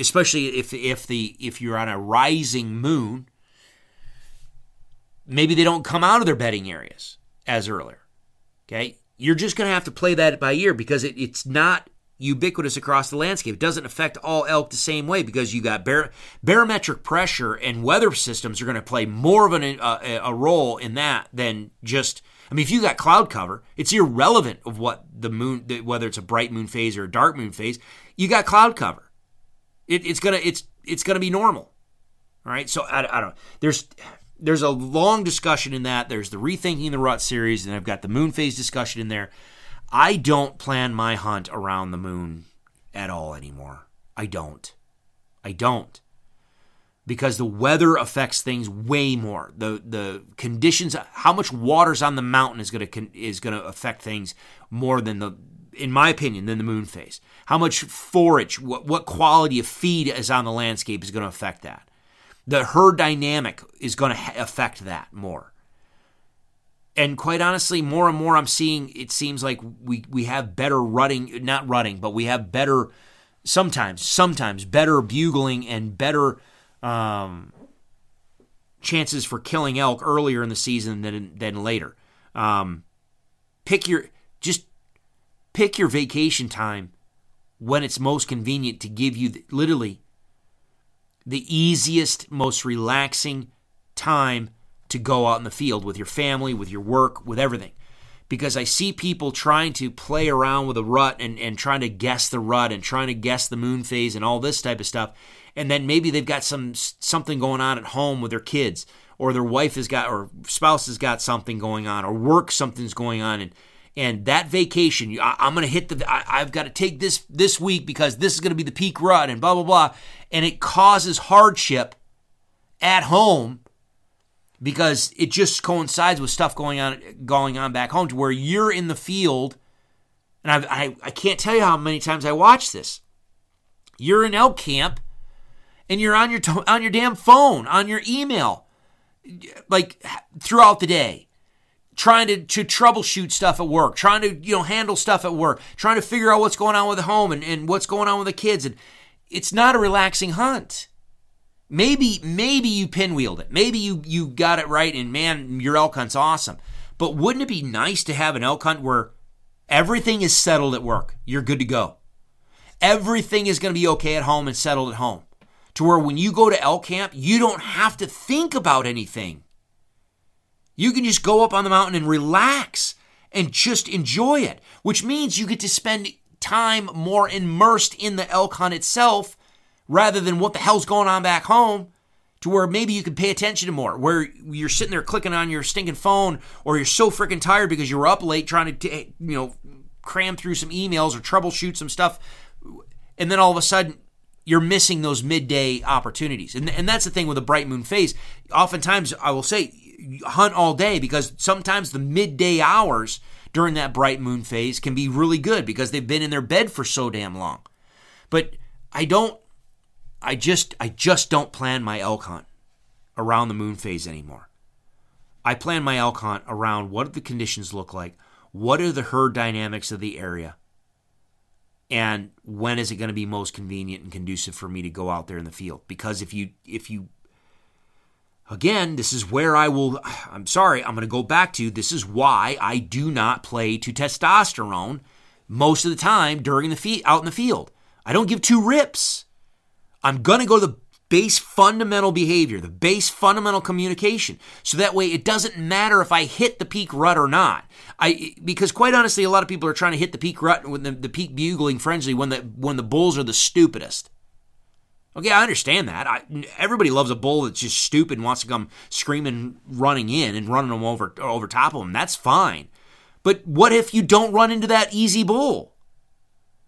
especially if if the if you're on a rising moon, maybe they don't come out of their bedding areas as earlier. Okay, you're just going to have to play that by ear because it, it's not ubiquitous across the landscape. It doesn't affect all elk the same way because you got bar- barometric pressure and weather systems are going to play more of an, uh, a role in that than just. I mean, if you got cloud cover, it's irrelevant of what the moon, whether it's a bright moon phase or a dark moon phase. You got cloud cover. It, it's gonna it's it's gonna be normal. All right. So I, I don't. There's there's a long discussion in that. There's the rethinking the rut series, and I've got the moon phase discussion in there. I don't plan my hunt around the moon at all anymore. I don't. I don't. Because the weather affects things way more. The the conditions, how much water's on the mountain is gonna is gonna affect things more than the, in my opinion, than the moon phase. How much forage, what what quality of feed is on the landscape is gonna affect that. The herd dynamic is gonna affect that more and quite honestly, more and more I'm seeing it seems like we we have better rutting, not rutting, but we have better sometimes, sometimes better bugling and better um, chances for killing elk earlier in the season than than later. Um, pick your just pick your vacation time when it's most convenient to give you the, literally the easiest, most relaxing time to go out in the field with your family, with your work, with everything. Because I see people trying to play around with a rut and, and trying to guess the rut and trying to guess the moon phase and all this type of stuff. And then maybe they've got some something going on at home with their kids, or their wife has got or spouse has got something going on, or work something's going on, and and that vacation, I, am going to hit the. I, have got to take this this week because this is going to be the peak rut, and blah blah blah, and it causes hardship at home because it just coincides with stuff going on going on back home to where you're in the field and I've, i I can't tell you how many times I watch this. You're in elk camp and you're on your on your damn phone, on your email like throughout the day trying to, to troubleshoot stuff at work, trying to, you know, handle stuff at work, trying to figure out what's going on with the home and, and what's going on with the kids. And it's not a relaxing hunt. Maybe maybe you pinwheeled it. Maybe you you got it right and man, your elk hunt's awesome. But wouldn't it be nice to have an elk hunt where everything is settled at work? You're good to go. Everything is going to be okay at home and settled at home. To where when you go to elk camp, you don't have to think about anything. You can just go up on the mountain and relax and just enjoy it, which means you get to spend time more immersed in the elk hunt itself rather than what the hell's going on back home to where maybe you can pay attention to more where you're sitting there clicking on your stinking phone or you're so freaking tired because you were up late trying to you know cram through some emails or troubleshoot some stuff and then all of a sudden you're missing those midday opportunities. And, and that's the thing with a bright moon phase. Oftentimes i will say hunt all day because sometimes the midday hours during that bright moon phase can be really good because they've been in their bed for so damn long. But I don't I just I just don't plan my elk hunt around the moon phase anymore. I plan my elk hunt around what the conditions look like, what are the herd dynamics of the area, and when is it going to be most convenient and conducive for me to go out there in the field? Because if you if you Again, this is where I will, I'm sorry, I'm going to go back to this is why I do not play to testosterone most of the time during the feed, out in the field. I don't give two rips. I'm going to go to the base fundamental behavior, the base fundamental communication. So that way it doesn't matter if I hit the peak rut or not. I because quite honestly, a lot of people are trying to hit the peak rut with the, the peak bugling frenzy when the when the bulls are the stupidest. Okay, I understand that. I, everybody loves a bull that's just stupid and wants to come screaming, running in and running them over over top of them. That's fine. But what if you don't run into that easy bull?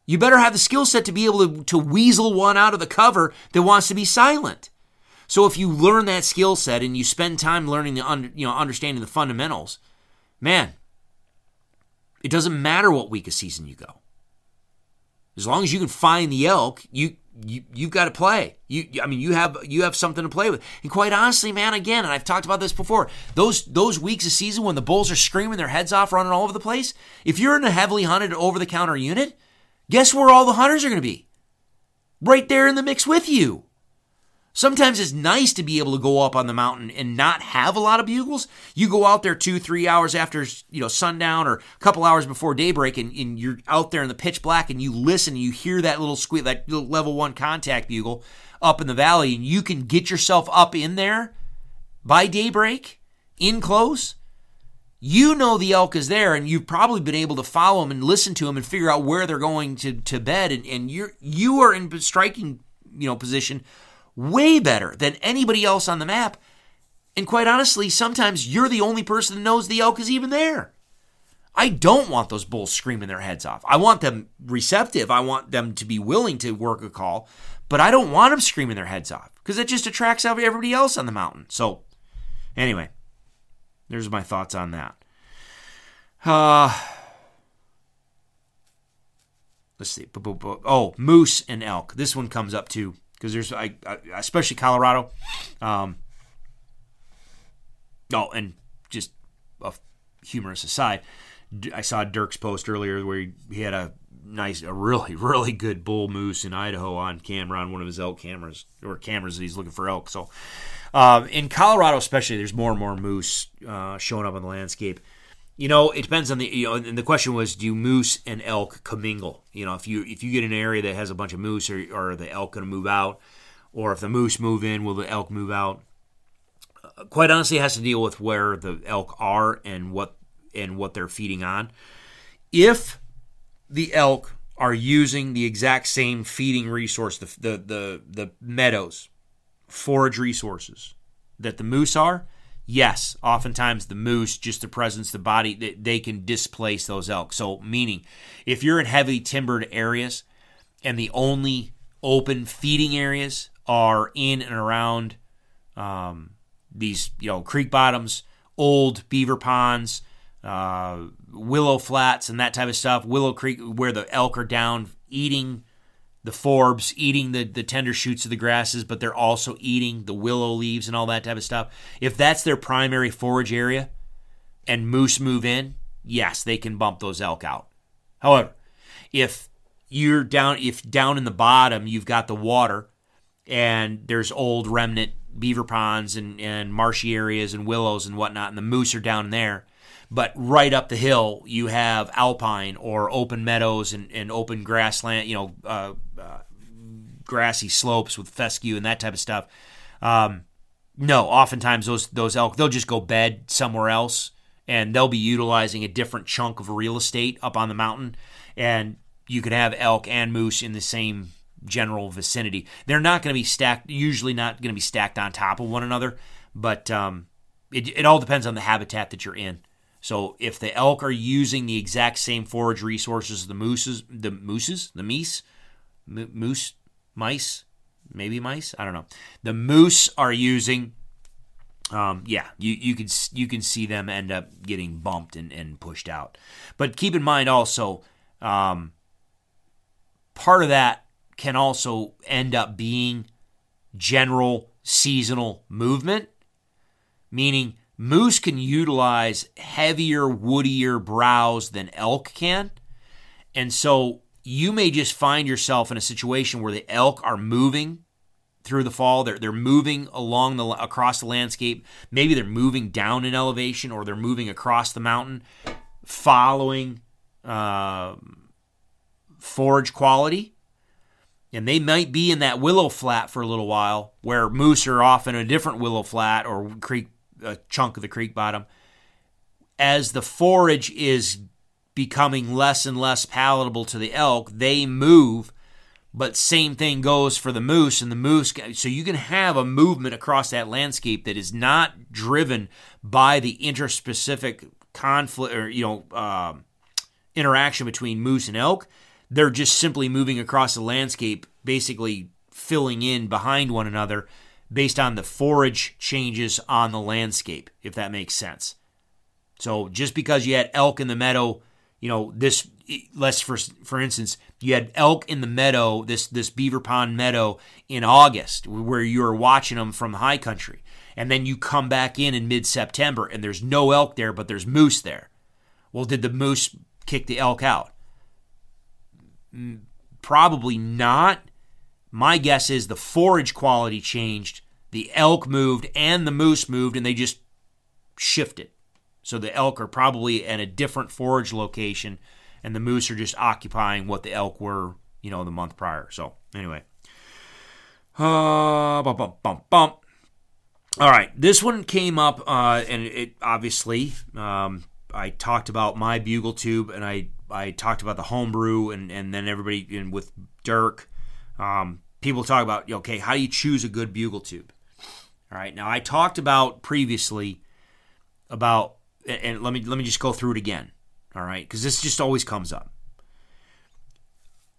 You better have the skill set to be able to, to weasel one out of the cover that wants to be silent. So if you learn that skill set and you spend time learning the under, you know understanding the fundamentals, man, it doesn't matter what week of season you go. As long as you can find the elk, you you you've got to play. You I mean you have you have something to play with. And quite honestly, man, again, and I've talked about this before, those those weeks of season when the bulls are screaming their heads off, running all over the place, if you're in a heavily hunted over the counter unit, guess where all the hunters are going to be? Right there in the mix with you. Sometimes it's nice to be able to go up on the mountain and not have a lot of bugles. You go out there two, three hours after you know sundown or a couple hours before daybreak, and, and you're out there in the pitch black, and you listen, and you hear that little squeak, that little level one contact bugle up in the valley, and you can get yourself up in there by daybreak, in close. You know the elk is there, and you've probably been able to follow them and listen to them and figure out where they're going to, to bed, and, and you're you are in striking you know position way better than anybody else on the map. And quite honestly, sometimes you're the only person that knows the elk is even there. I don't want those bulls screaming their heads off. I want them receptive. I want them to be willing to work a call, but I don't want them screaming their heads off because it just attracts everybody else on the mountain. So, anyway, there's my thoughts on that. Uh, let's see. Oh, moose and elk. This one comes up too because there's I, I, especially Colorado. Um, oh, and just a humorous aside, I saw Dirk's post earlier where he, he had a nice, a really, really good bull moose in Idaho on camera on one of his elk cameras or cameras that he's looking for elk. So, um, in Colorado, especially, there's more and more moose uh, showing up on the landscape. You know, it depends on the you know. And the question was, do moose and elk commingle? You know, if you if you get an area that has a bunch of moose, or are the elk going to move out? Or if the moose move in, will the elk move out? Uh, quite honestly, it has to deal with where the elk are and what and what they're feeding on. If the elk are using the exact same feeding resource, the the the, the meadows, forage resources that the moose are, yes, oftentimes the moose, just the presence, the body, they, they can displace those elk. So, meaning, if you're in heavily timbered areas and the only open feeding areas are in and around um, these, you know, creek bottoms, old beaver ponds, uh, willow flats, and that type of stuff, Willow Creek, where the elk are down eating the forbs, eating the, the tender shoots of the grasses, but they're also eating the willow leaves and all that type of stuff. If that's their primary forage area and moose move in, yes, they can bump those elk out. However, if you're down if down in the bottom you've got the water and there's old remnant beaver ponds and, and marshy areas and willows and whatnot, and the moose are down there. But right up the hill, you have alpine or open meadows and, and open grassland, you know, uh, uh, grassy slopes with fescue and that type of stuff. Um, no, oftentimes those those elk they'll just go bed somewhere else, and they'll be utilizing a different chunk of real estate up on the mountain, and you could have elk and moose in the same general vicinity. They're not going to be stacked, usually not going to be stacked on top of one another, but um, it, it all depends on the habitat that you're in. So if the elk are using the exact same forage resources the mooses, the mooses, the meese, moose, mice, maybe mice, I don't know. The moose are using. Um, yeah, you, you can you can see them end up getting bumped and, and pushed out. But keep in mind also, um, part of that can also end up being general seasonal movement, meaning moose can utilize heavier, woodier browse than elk can. And so you may just find yourself in a situation where the elk are moving through the fall. They're, they're moving along the across the landscape. Maybe they're moving down in elevation or they're moving across the mountain, following uh, forage quality and they might be in that willow flat for a little while where moose are off in a different willow flat or creek a chunk of the creek bottom. As the forage is becoming less and less palatable to the elk they move but same thing goes for the moose and the moose so you can have a movement across that landscape that is not driven by the interspecific conflict or you know uh, interaction between moose and elk. They're just simply moving across the landscape, basically filling in behind one another based on the forage changes on the landscape, if that makes sense. So just because you had elk in the meadow, you know, this less for for instance, you had elk in the meadow, this this beaver pond meadow in August, where you were watching them from high country, and then you come back in in mid September, and there's no elk there, but there's moose there. Well, did the moose kick the elk out? Mm, probably not. My guess is the forage quality changed, the elk moved, and the moose moved, and they just shifted. So the elk are probably at a different forage location, and the moose are just occupying what the elk were, you know, the month prior. So anyway, uh, bump, bump, bump, bump. All right, this one came up, uh, and it obviously um, I talked about my bugle tube, and I I talked about the homebrew and, and then everybody and with Dirk. Um, people talk about okay, how do you choose a good bugle tube? All right. Now I talked about previously about and let me let me just go through it again. All right, because this just always comes up.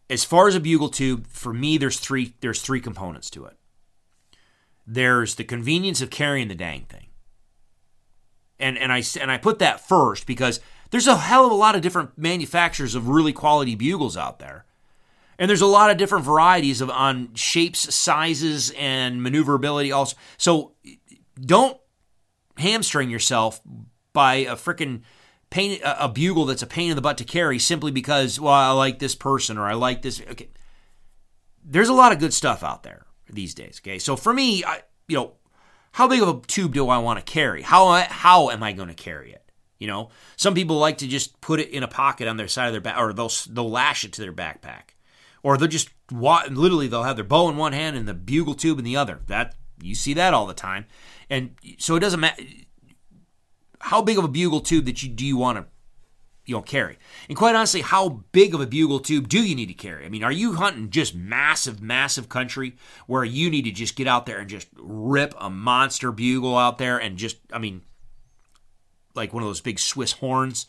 As far as a bugle tube, for me, there's three there's three components to it. There's the convenience of carrying the dang thing, and and I and I put that first because there's a hell of a lot of different manufacturers of really quality bugles out there. And there's a lot of different varieties of on shapes, sizes, and maneuverability also. So don't hamstring yourself by a freaking pain a, bugle that's a pain in the butt to carry simply because well I like this person or I like this okay. There's a lot of good stuff out there these days, okay? So for me, I you know, how big of a tube do I want to carry? How how am I going to carry it? You know, some people like to just put it in a pocket on their side of their back, or they'll they'll lash it to their backpack, or they'll just literally they'll have their bow in one hand and the bugle tube in the other. That you see that all the time, and so it doesn't matter how big of a bugle tube that you do you want to you know carry, and quite honestly, how big of a bugle tube do you need to carry? I mean, are you hunting just massive, massive country where you need to just get out there and just rip a monster bugle out there and just, I mean like one of those big Swiss horns.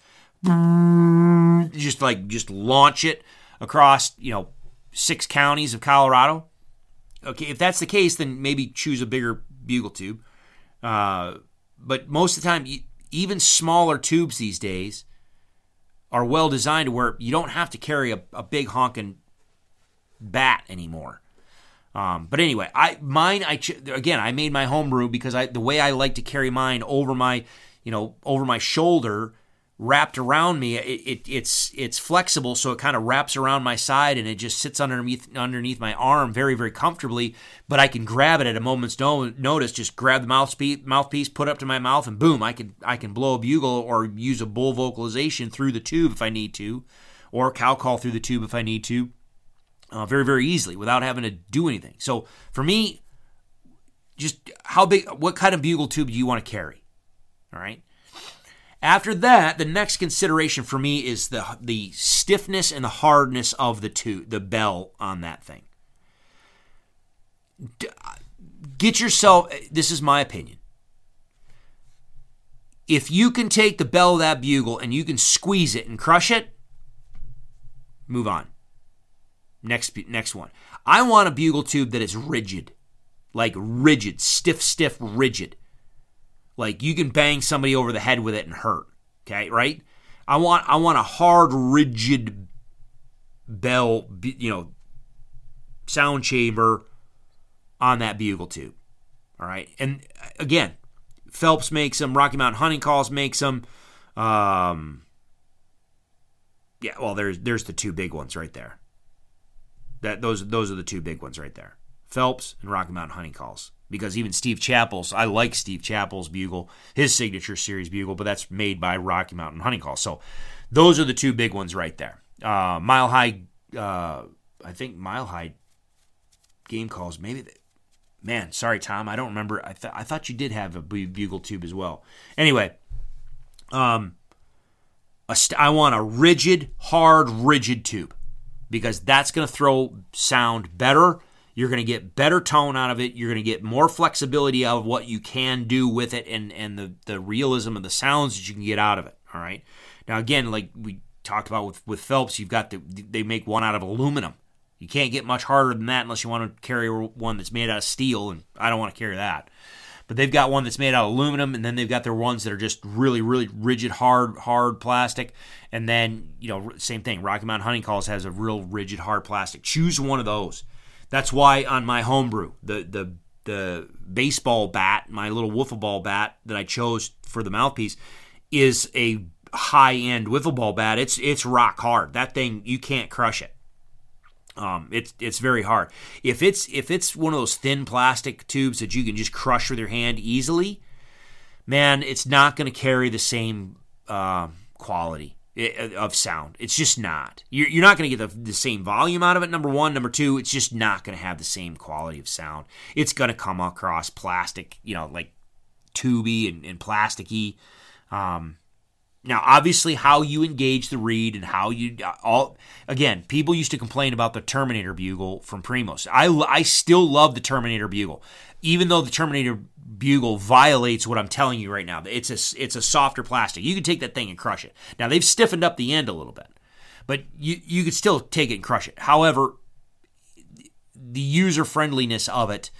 Just like just launch it across, you know, six counties of Colorado. Okay, if that's the case, then maybe choose a bigger bugle tube. Uh, but most of the time, even smaller tubes these days are well designed to where you don't have to carry a, a big honking bat anymore. Um, but anyway, I mine I again I made my homebrew because I the way I like to carry mine over my you know, over my shoulder wrapped around me. It, it, it's it's flexible, so it kind of wraps around my side and it just sits underneath underneath my arm very very comfortably. But I can grab it at a moment's no, notice. Just grab the mouthpiece, mouthpiece, put it up to my mouth, and boom! I can I can blow a bugle or use a bull vocalization through the tube if I need to, or cow call through the tube if I need to, uh, very very easily without having to do anything. So for me, just how big, what kind of bugle tube do you want to carry? All right. After that, the next consideration for me is the the stiffness and the hardness of the two the bell on that thing. Uh, get yourself uh, this is my opinion. If you can take the bell of that bugle and you can squeeze it and crush it, move on. Next next one. I want a bugle tube that is rigid. Like rigid, stiff, stiff, rigid. Like you can bang somebody over the head with it and hurt. Okay, right? I want I want a hard, rigid bell, you know, sound chamber on that bugle tube. All right, and again, Phelps makes them. Rocky Mountain Hunting Calls makes them. Um, yeah, well, there's there's the two big ones right there. That those those are the two big ones right there. Phelps and Rocky Mountain Hunting Calls because even Steve Chappell's, I like Steve Chappell's bugle, his signature series bugle, but that's made by Rocky Mountain Hunting Call. So those are the two big ones right there. Uh, mile High, uh, I think Mile High game calls, maybe. They, man, sorry, Tom, I don't remember. I, th- I thought you did have a bugle tube as well. Anyway, um, st- I want a rigid, hard, rigid tube because that's going to throw sound better you're going to get better tone out of it. You're going to get more flexibility out of what you can do with it and, and the, the realism of the sounds that you can get out of it. All right. Now, again, like we talked about with, with Phelps, you've got the, they make one out of aluminum. You can't get much harder than that unless you want to carry one that's made out of steel, and I don't want to carry that. But they've got one that's made out of aluminum, and then they've got their ones that are just really, really rigid, hard, hard plastic. And then, you know, same thing. Rocky Mountain Hunting Calls has a real rigid, hard plastic. Choose one of those. That's why on my homebrew, the the the baseball bat, my little wiffle ball bat that I chose for the mouthpiece, is a high end wiffle ball bat. It's it's rock hard. That thing you can't crush it. Um, it's it's very hard. If it's if it's one of those thin plastic tubes that you can just crush with your hand easily, man, it's not going to carry the same uh, quality of sound. It's just not. You're, you're not going to get the, the same volume out of it, number one. Number two, it's just not going to have the same quality of sound. It's going to come across plastic, you know, like tubey and, and plasticky. Um, now, obviously, how you engage the reed and how you all again, people used to complain about the Terminator bugle from Primos. I, I still love the Terminator bugle, even though the Terminator bugle violates what I'm telling you right now. It's a it's a softer plastic. You can take that thing and crush it. Now they've stiffened up the end a little bit, but you you could still take it and crush it. However, the user friendliness of it,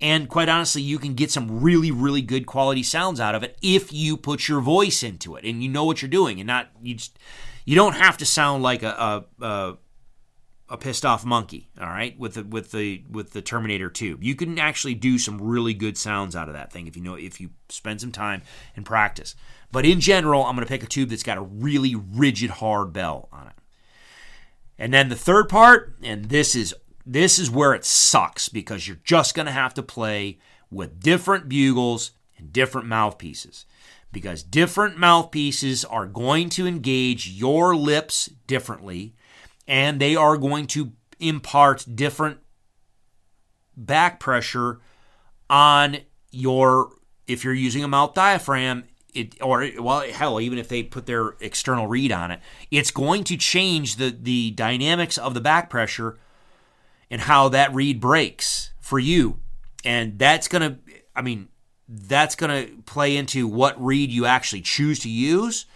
and quite honestly, you can get some really really good quality sounds out of it if you put your voice into it and you know what you're doing and not you just you don't have to sound like a, a, a a pissed off monkey, all right, with the with the with the Terminator tube. You can actually do some really good sounds out of that thing if you know if you spend some time and practice. But in general, I'm going to pick a tube that's got a really rigid hard bell on it. And then the third part, and this is this is where it sucks because you're just going to have to play with different bugles and different mouthpieces because different mouthpieces are going to engage your lips differently and they are going to impart different back pressure on your if you're using a mouth diaphragm it or well hell even if they put their external reed on it it's going to change the the dynamics of the back pressure and how that reed breaks for you. And that's going to i mean that's going to play into what reed you actually choose to use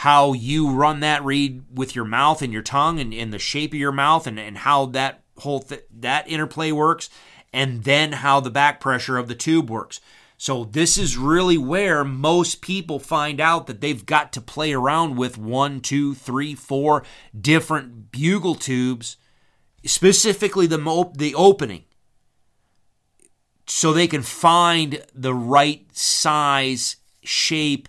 how you run that reed with your mouth and your tongue and, and the shape of your mouth and, and how that whole th- that interplay works and then how the back pressure of the tube works. So this is really where most people find out that they've got to play around with one two three four different bugle tubes specifically the mo- the opening so they can find the right size shape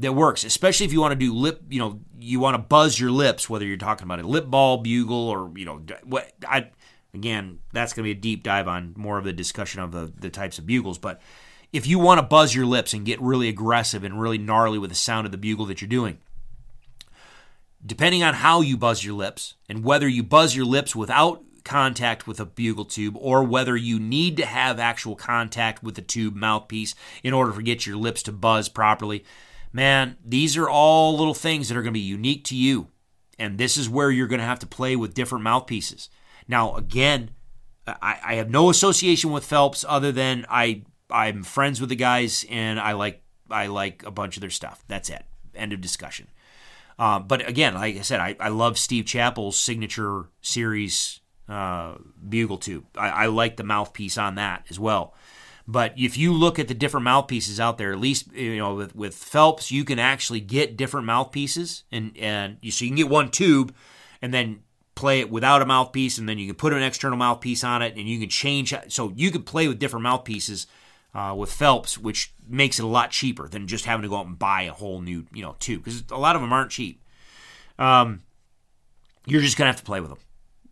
that works, especially if you want to do lip, you know, you want to buzz your lips, whether you're talking about a lip ball, bugle, or, you know, what I, again, that's going to be a deep dive on more of the discussion of the, the types of bugles. But if you want to buzz your lips and get really aggressive and really gnarly with the sound of the bugle that you're doing, depending on how you buzz your lips and whether you buzz your lips without contact with a bugle tube or whether you need to have actual contact with the tube mouthpiece in order to get your lips to buzz properly. Man, these are all little things that are going to be unique to you. And this is where you're going to have to play with different mouthpieces. Now, again, I, I have no association with Phelps other than I I'm friends with the guys and I like I like a bunch of their stuff. That's it. End of discussion. Uh, but again, like I said, I, I love Steve Chappell's signature series uh, bugle tube. I, I like the mouthpiece on that as well. But if you look at the different mouthpieces out there, at least you know with, with Phelps, you can actually get different mouthpieces, and and you, so you can get one tube, and then play it without a mouthpiece, and then you can put an external mouthpiece on it, and you can change. So you can play with different mouthpieces uh, with Phelps, which makes it a lot cheaper than just having to go out and buy a whole new, you know, tube because a lot of them aren't cheap. Um, you're just gonna have to play with them.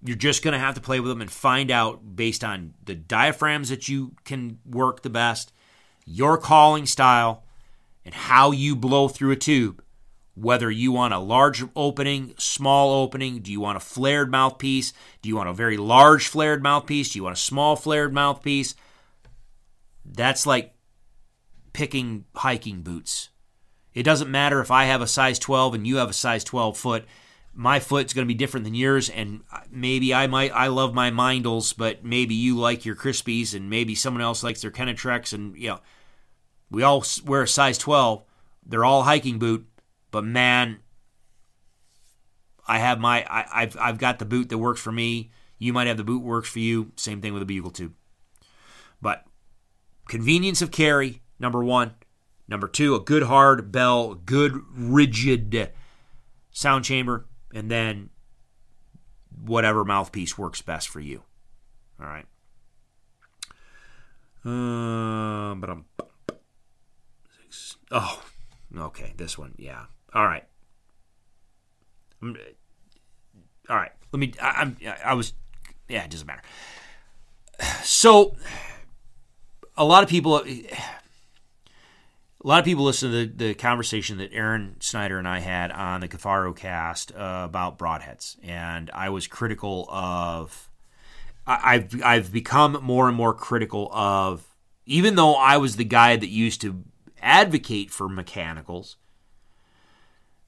You're just gonna have to play with them and find out based on the diaphragms that you can work the best, your calling style, and how you blow through a tube. Whether you want a large opening, small opening, do you want a flared mouthpiece? Do you want a very large flared mouthpiece? Do you want a small flared mouthpiece? That's like picking hiking boots. It doesn't matter if I have a size 12 and you have a size 12 foot. My foot's going to be different than yours, and maybe I might I love my Meindls, but maybe you like your Crispis, and maybe someone else likes their Kenetreks, and you know, we all wear a size 12. They're all hiking boot, but man, I have my I, have I've got the boot that works for me. You might have the boot works for you. Same thing with a bugle tube. But convenience of carry, number one. Number two, a good hard bell, good rigid sound chamber, and then whatever mouthpiece works best for you. All right. Uh, but I'm. Oh, okay. This one, yeah. All right. all right. Let me. I, I'm. I was. Yeah, it doesn't matter. So a lot of people a lot of people listen to the, the conversation that Aaron Snyder and I had on the Kifaru cast uh, about broadheads, and I was critical of. I, I've I've become more and more critical of, even though I was the guy that used to advocate for mechanicals,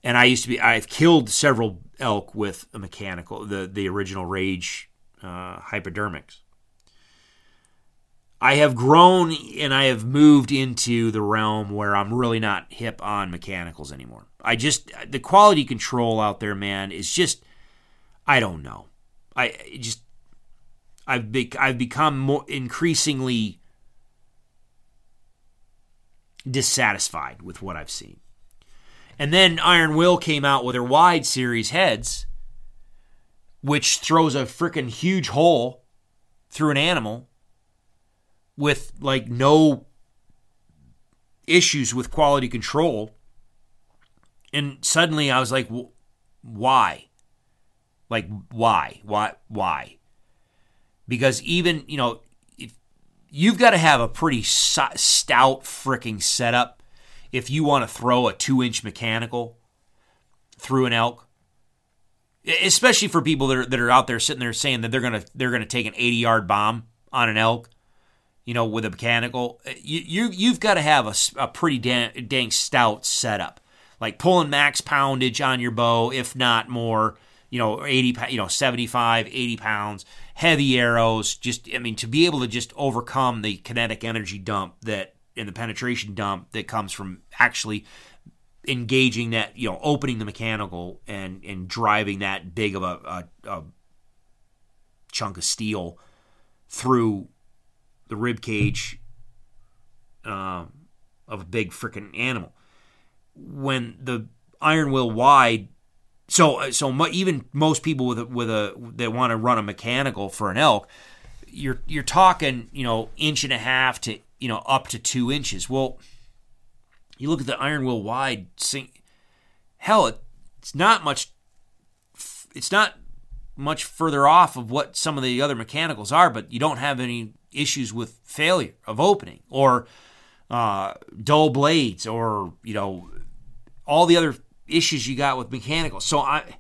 and I used to be I've killed several elk with a mechanical, the the original Rage uh, hypodermics. I have grown and I have moved into the realm where I'm really not hip on mechanicals anymore. I just the quality control out there, man, is just I don't know. I just I've be, I've become more increasingly dissatisfied with what I've seen. And then Iron Will came out with their wide series heads, which throws a freaking huge hole through an animal with like no issues with quality control. And suddenly I was like, why? Like, why? Why? Why? Because even, you know, if you've got to have a pretty stout freaking setup if you want to throw a two inch mechanical through an elk especially for people that are, that are out there sitting there saying that they're gonna they're gonna take an 80 yard bomb on an elk you know, with a mechanical, eh, you, you you've got to have a, a pretty dang, dang stout setup, like pulling max poundage on your bow, if not more. You know, 80, you know, 75, 80 pounds, heavy arrows. Just, I mean, to be able to just overcome the kinetic energy dump that and the penetration dump that comes from actually engaging that, you know, opening the mechanical and and driving that big of a, a, a chunk of steel through the rib cage um, of a big freaking animal. When the iron will wide, so so even most people with a, with a that want to run a mechanical for an elk, you're you're talking you know inch and a half to you know up to two inches. Well, You look at the Iron Will wide, sing, hell, it, it's not much. It's not much further off of what some of the other mechanicals are, but you don't have any issues with failure of opening or uh, dull blades or you know all the other issues you got with mechanical. So I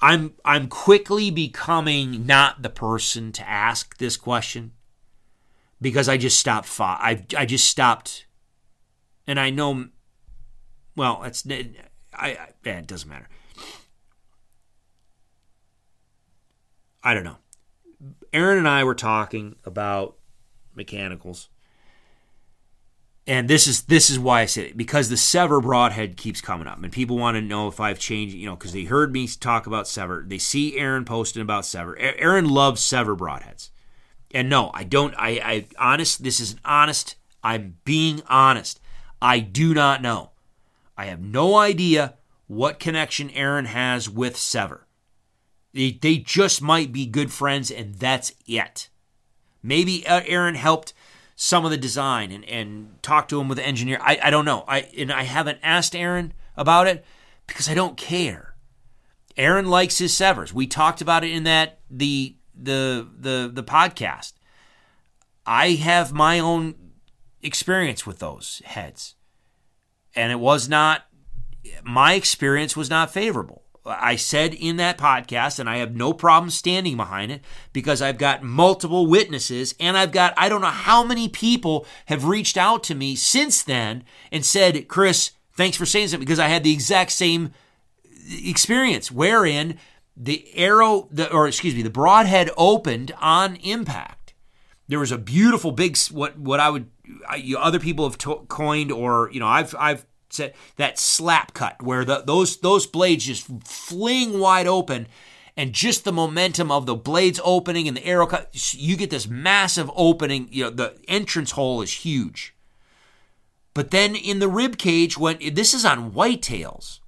I'm I'm quickly becoming not the person to ask this question because I just stopped I I just stopped and I know well, it's I, I it doesn't matter. I don't know. Aaron and I were talking about mechanicals and this is this is why I said it because the Sever broadhead keeps coming up, and people want to know if I've changed. You know, because they heard me talk about Sever, they see Aaron posting about Sever. Aaron loves Sever broadheads, and no, I don't. I, I honest. This is honest. I'm being honest. I do not know. I have no idea what connection Aaron has with Sever. They, they just might be good friends, and that's it. Maybe uh, Aaron helped some of the design and, and talk to him with the engineer. I, I don't know. I and I haven't asked Aaron about it because I don't care. Aaron likes his SEVRs. We talked about it in that the the the the podcast. I have my own experience with those heads. And it was not my experience was not favorable. I said in that podcast, and I have no problem standing behind it because I've got multiple witnesses, and I've got, I don't know how many people have reached out to me since then and said, Chris, thanks for saying something because I had the exact same experience wherein the arrow, the, or excuse me, the broadhead opened on impact. There was a beautiful big, what, what I would, I, other people have to- coined, or, you know, I've, I've, that slap cut where the, those those blades just fling wide open and just the momentum of the blades opening and the arrow cut you get this massive opening you know the entrance hole is huge. But then in the rib cage when this is on whitetails.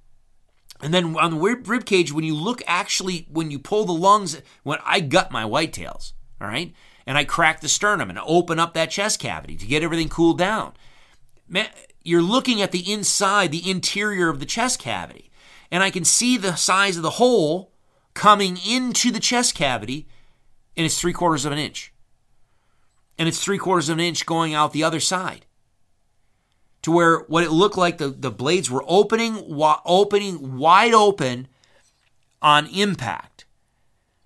And then on the rib cage when you look actually when you pull the lungs when i gut my whitetails all right? And i crack the sternum and open up that chest cavity to get everything cooled down. Man you're looking at the inside, the interior of the chest cavity. And I can see the size of the hole coming into the chest cavity, and it's three quarters of an inch. And it's three quarters of an inch going out the other side. To where what it looked like the, the blades were opening, opening wide open on impact.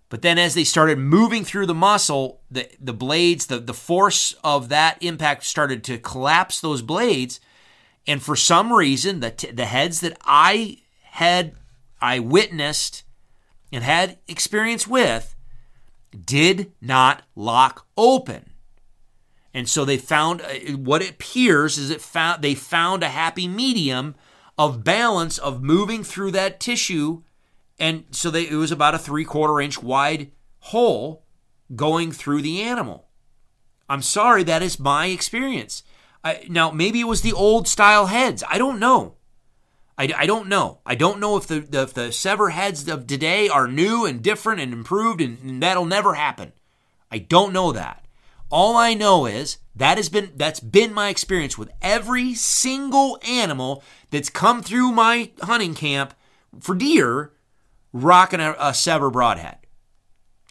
But then as they started moving through the muscle, the, the blades, the, the force of that impact started to collapse those blades and for some reason, the, t- the heads that I had, I witnessed and had experience with did not lock open. And so they found uh, what it appears is it found they found a happy medium of balance of moving through that tissue, and so they, it was about a three quarter inch wide hole going through the animal. I'm sorry, that is my experience. I, now, maybe it was the old style heads. I don't know. I, I don't know. I don't know if the, the, if the SEVR heads of today are new and different and improved, and, and that'll never happen. I don't know that. All I know is that has been that's been my experience with every single animal that's come through my hunting camp for deer, rocking a, a SEVR broadhead.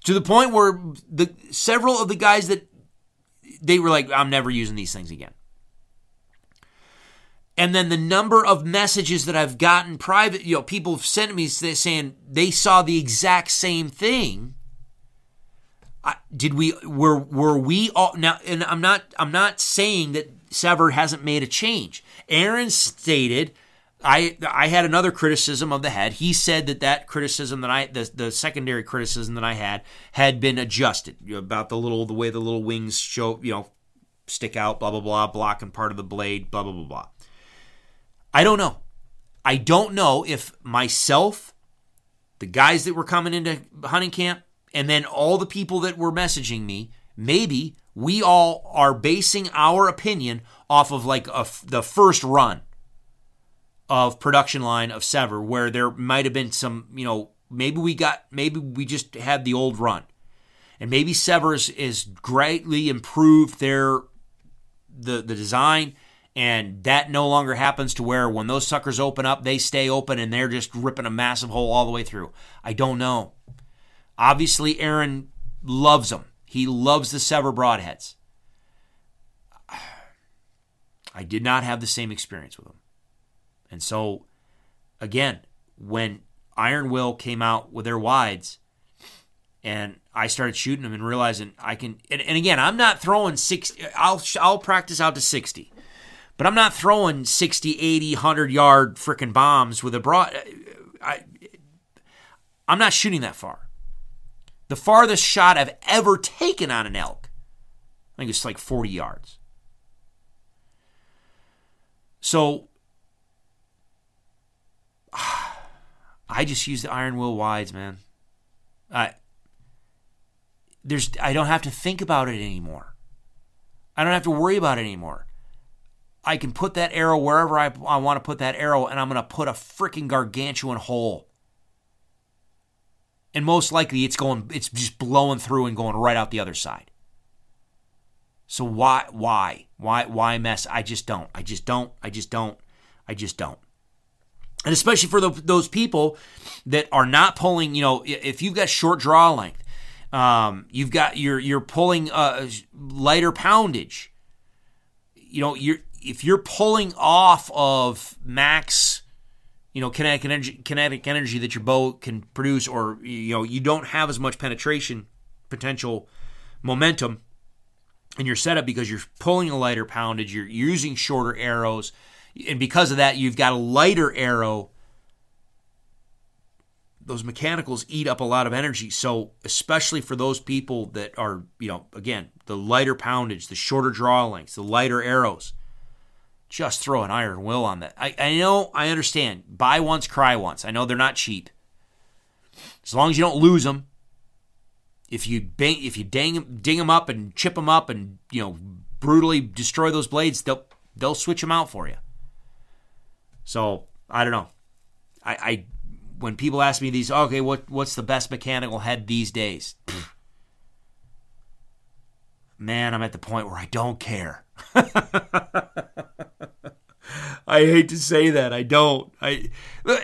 To the point where the several of the guys that they were like, I'm never using these things again. And then the number of messages that I've gotten private, you know, people have sent me saying they saw the exact same thing. I, did we were were we all now? And I'm not I'm not saying that SEVR hasn't made a change. Aaron stated I I had another criticism of the head. He said that that criticism that I the, the secondary criticism that I had had been adjusted about the little the way the little wings show you know stick out blah blah blah blocking part of the blade blah blah blah blah. I don't know. I don't know if myself, the guys that were coming into hunting camp, and then all the people that were messaging me, maybe we all are basing our opinion off of like a, the first run of production line of SEVR, where there might have been some, you know, maybe we got, maybe we just had the old run. And maybe SEVR is, is greatly improved their the the design and that no longer happens to where when those suckers open up, they stay open and they're just ripping a massive hole all the way through. I don't know. Obviously, Aaron loves them. He loves the SEVR broadheads. I did not have the same experience with them. And so, again, when Iron Will came out with their wides, and I started shooting them and realizing I can. And, and again, I'm not throwing 60. I'll I'll practice out to 60, but I'm not throwing 60, 80, 100 yard freaking bombs with a broad. Uh, I, I'm not shooting that far. The farthest shot I've ever taken on an elk, I think it's like 40 yards. So I just use the iron will wides, man. I there's I don't have to think about it anymore. I don't have to worry about it anymore. I can put that arrow wherever I, I want to put that arrow, and I'm going to put a freaking gargantuan hole. And most likely, it's going, it's just blowing through and going right out the other side. So why, why, why, why mess? I just don't. I just don't. I just don't. I just don't. And especially for the, those people that are not pulling, you know, if you've got short draw length, um, you've got you're you're pulling a lighter poundage. You know, you're if you're pulling off of max, you know, kinetic energy, kinetic energy that your bow can produce, or you know, you don't have as much penetration potential momentum in your setup because you're pulling a lighter poundage, you're using shorter arrows, and because of that, you've got a lighter arrow those mechanicals eat up a lot of energy. So, especially for those people that are, you know, again, the lighter poundage, the shorter draw lengths, the lighter arrows, just throw an iron will on that. I, I know, I understand. Buy once, cry once. I know they're not cheap. As long as you don't lose them, if you bang, if you dang ding them up and chip them up and you know brutally destroy those blades, they'll they'll switch them out for you. So I don't know. I, I when people ask me these, okay, what what's the best mechanical head these days? Man, I'm at the point where I don't care. I hate to say that. I don't. I,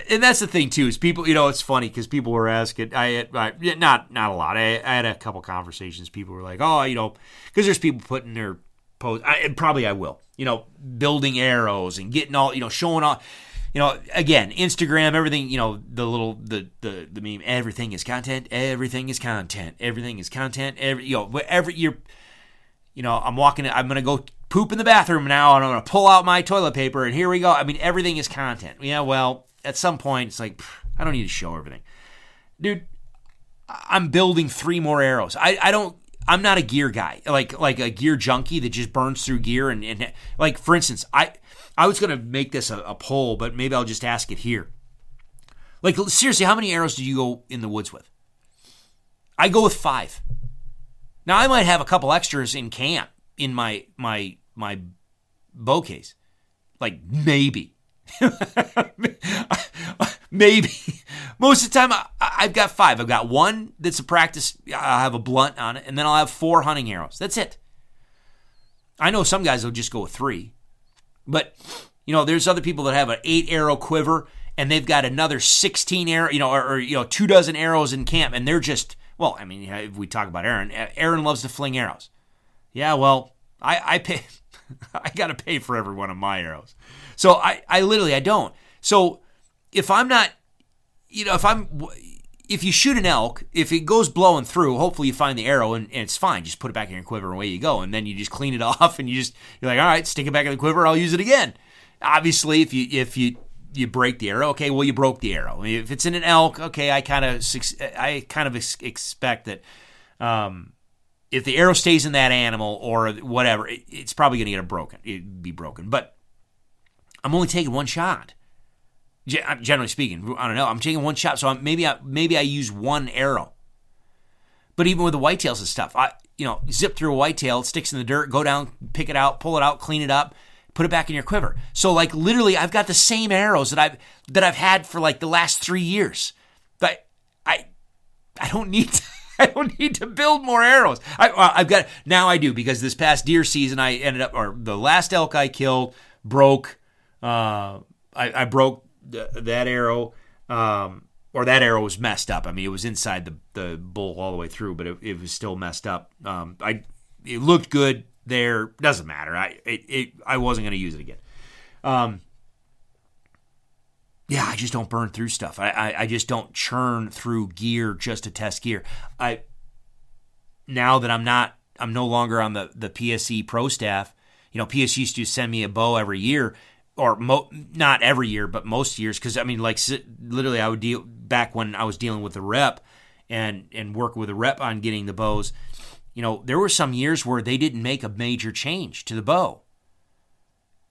and that's the thing too. Is people, you know, it's funny because people were asking. I, I not not a lot. I, I, had a couple conversations. People were like, oh, you know, because there's people putting their post. I, and probably I will. You know, building arrows and getting all, you know, showing off you know, again, Instagram, everything, you know, the little the the the meme, everything is content, everything is content, everything is content, every you know, whatever you're you know, I'm walking I'm gonna go poop in the bathroom now and I'm gonna pull out my toilet paper and here we go. I mean, everything is content. Yeah, well, at some point it's like I don't need to show everything. Dude, I'm building three more arrows. I, I don't I'm not a gear guy, like like a gear junkie that just burns through gear and, and like for instance, I I was gonna make this a, a poll, but maybe I'll just ask it here. Like seriously, how many arrows do you go in the woods with? I go with five. Now I might have a couple extras in camp in my my my bow case, like maybe, maybe. Most of the time, I, have got five. I've got one that's a practice. I'll have a blunt on it, and then I'll have four hunting arrows. That's it. I know some guys will just go with three. But you know, there's other people that have an eight arrow quiver and they've got another 16 arrow, you know, or, or, you know, two dozen arrows in camp, and they're just well. I mean, if we talk about Aaron, Aaron loves to fling arrows. Yeah, well, I, I pay, I got to pay for every one of my arrows, so I, I literally I don't. So if I'm not, you know, if I'm, if you shoot an elk, if it goes blowing through, hopefully you find the arrow and, and, it's fine. Just put it back in your quiver and away you go. And then you just clean it off and you just you're like, all right, stick it back in the quiver. I'll use it again. Obviously, if you if you you break the arrow, okay, well you broke the arrow. If it's in an elk, okay, I kind of I kind of expect that um, if the arrow stays in that animal or whatever, it, it's probably going to get a broken. It'd be broken. But I'm only taking one shot generally speaking. I don't know. I'm taking one shot, so I'm, maybe I maybe I use one arrow. But even with the whitetails and stuff, I you know zip through a whitetail, it sticks in the dirt, go down, pick it out, pull it out, clean it up, put it back in your quiver. So like literally, I've got the same arrows that I've that I've had for like the last three years. But I I don't need. To, I don't need to build more arrows. I, have got now. I do because this past deer season, I ended up, or the last elk I killed, broke. Uh, I, I broke th- that arrow, um, or that arrow was messed up. I mean, it was inside the, the bull all the way through, but it, it was still messed up. Um, I it looked good there. Doesn't matter. I it, it I wasn't going to use it again. Um, yeah, I just don't burn through stuff. I, I, I just don't churn through gear just to test gear. I now that I'm not, I'm no longer on the the PSE pro staff. You know, PS used to send me a bow every year, or mo- not every year, but most years. Because I mean, like literally, I would deal back when I was dealing with the rep and and work with a rep on getting the bows. You know, there were some years where they didn't make a major change to the bow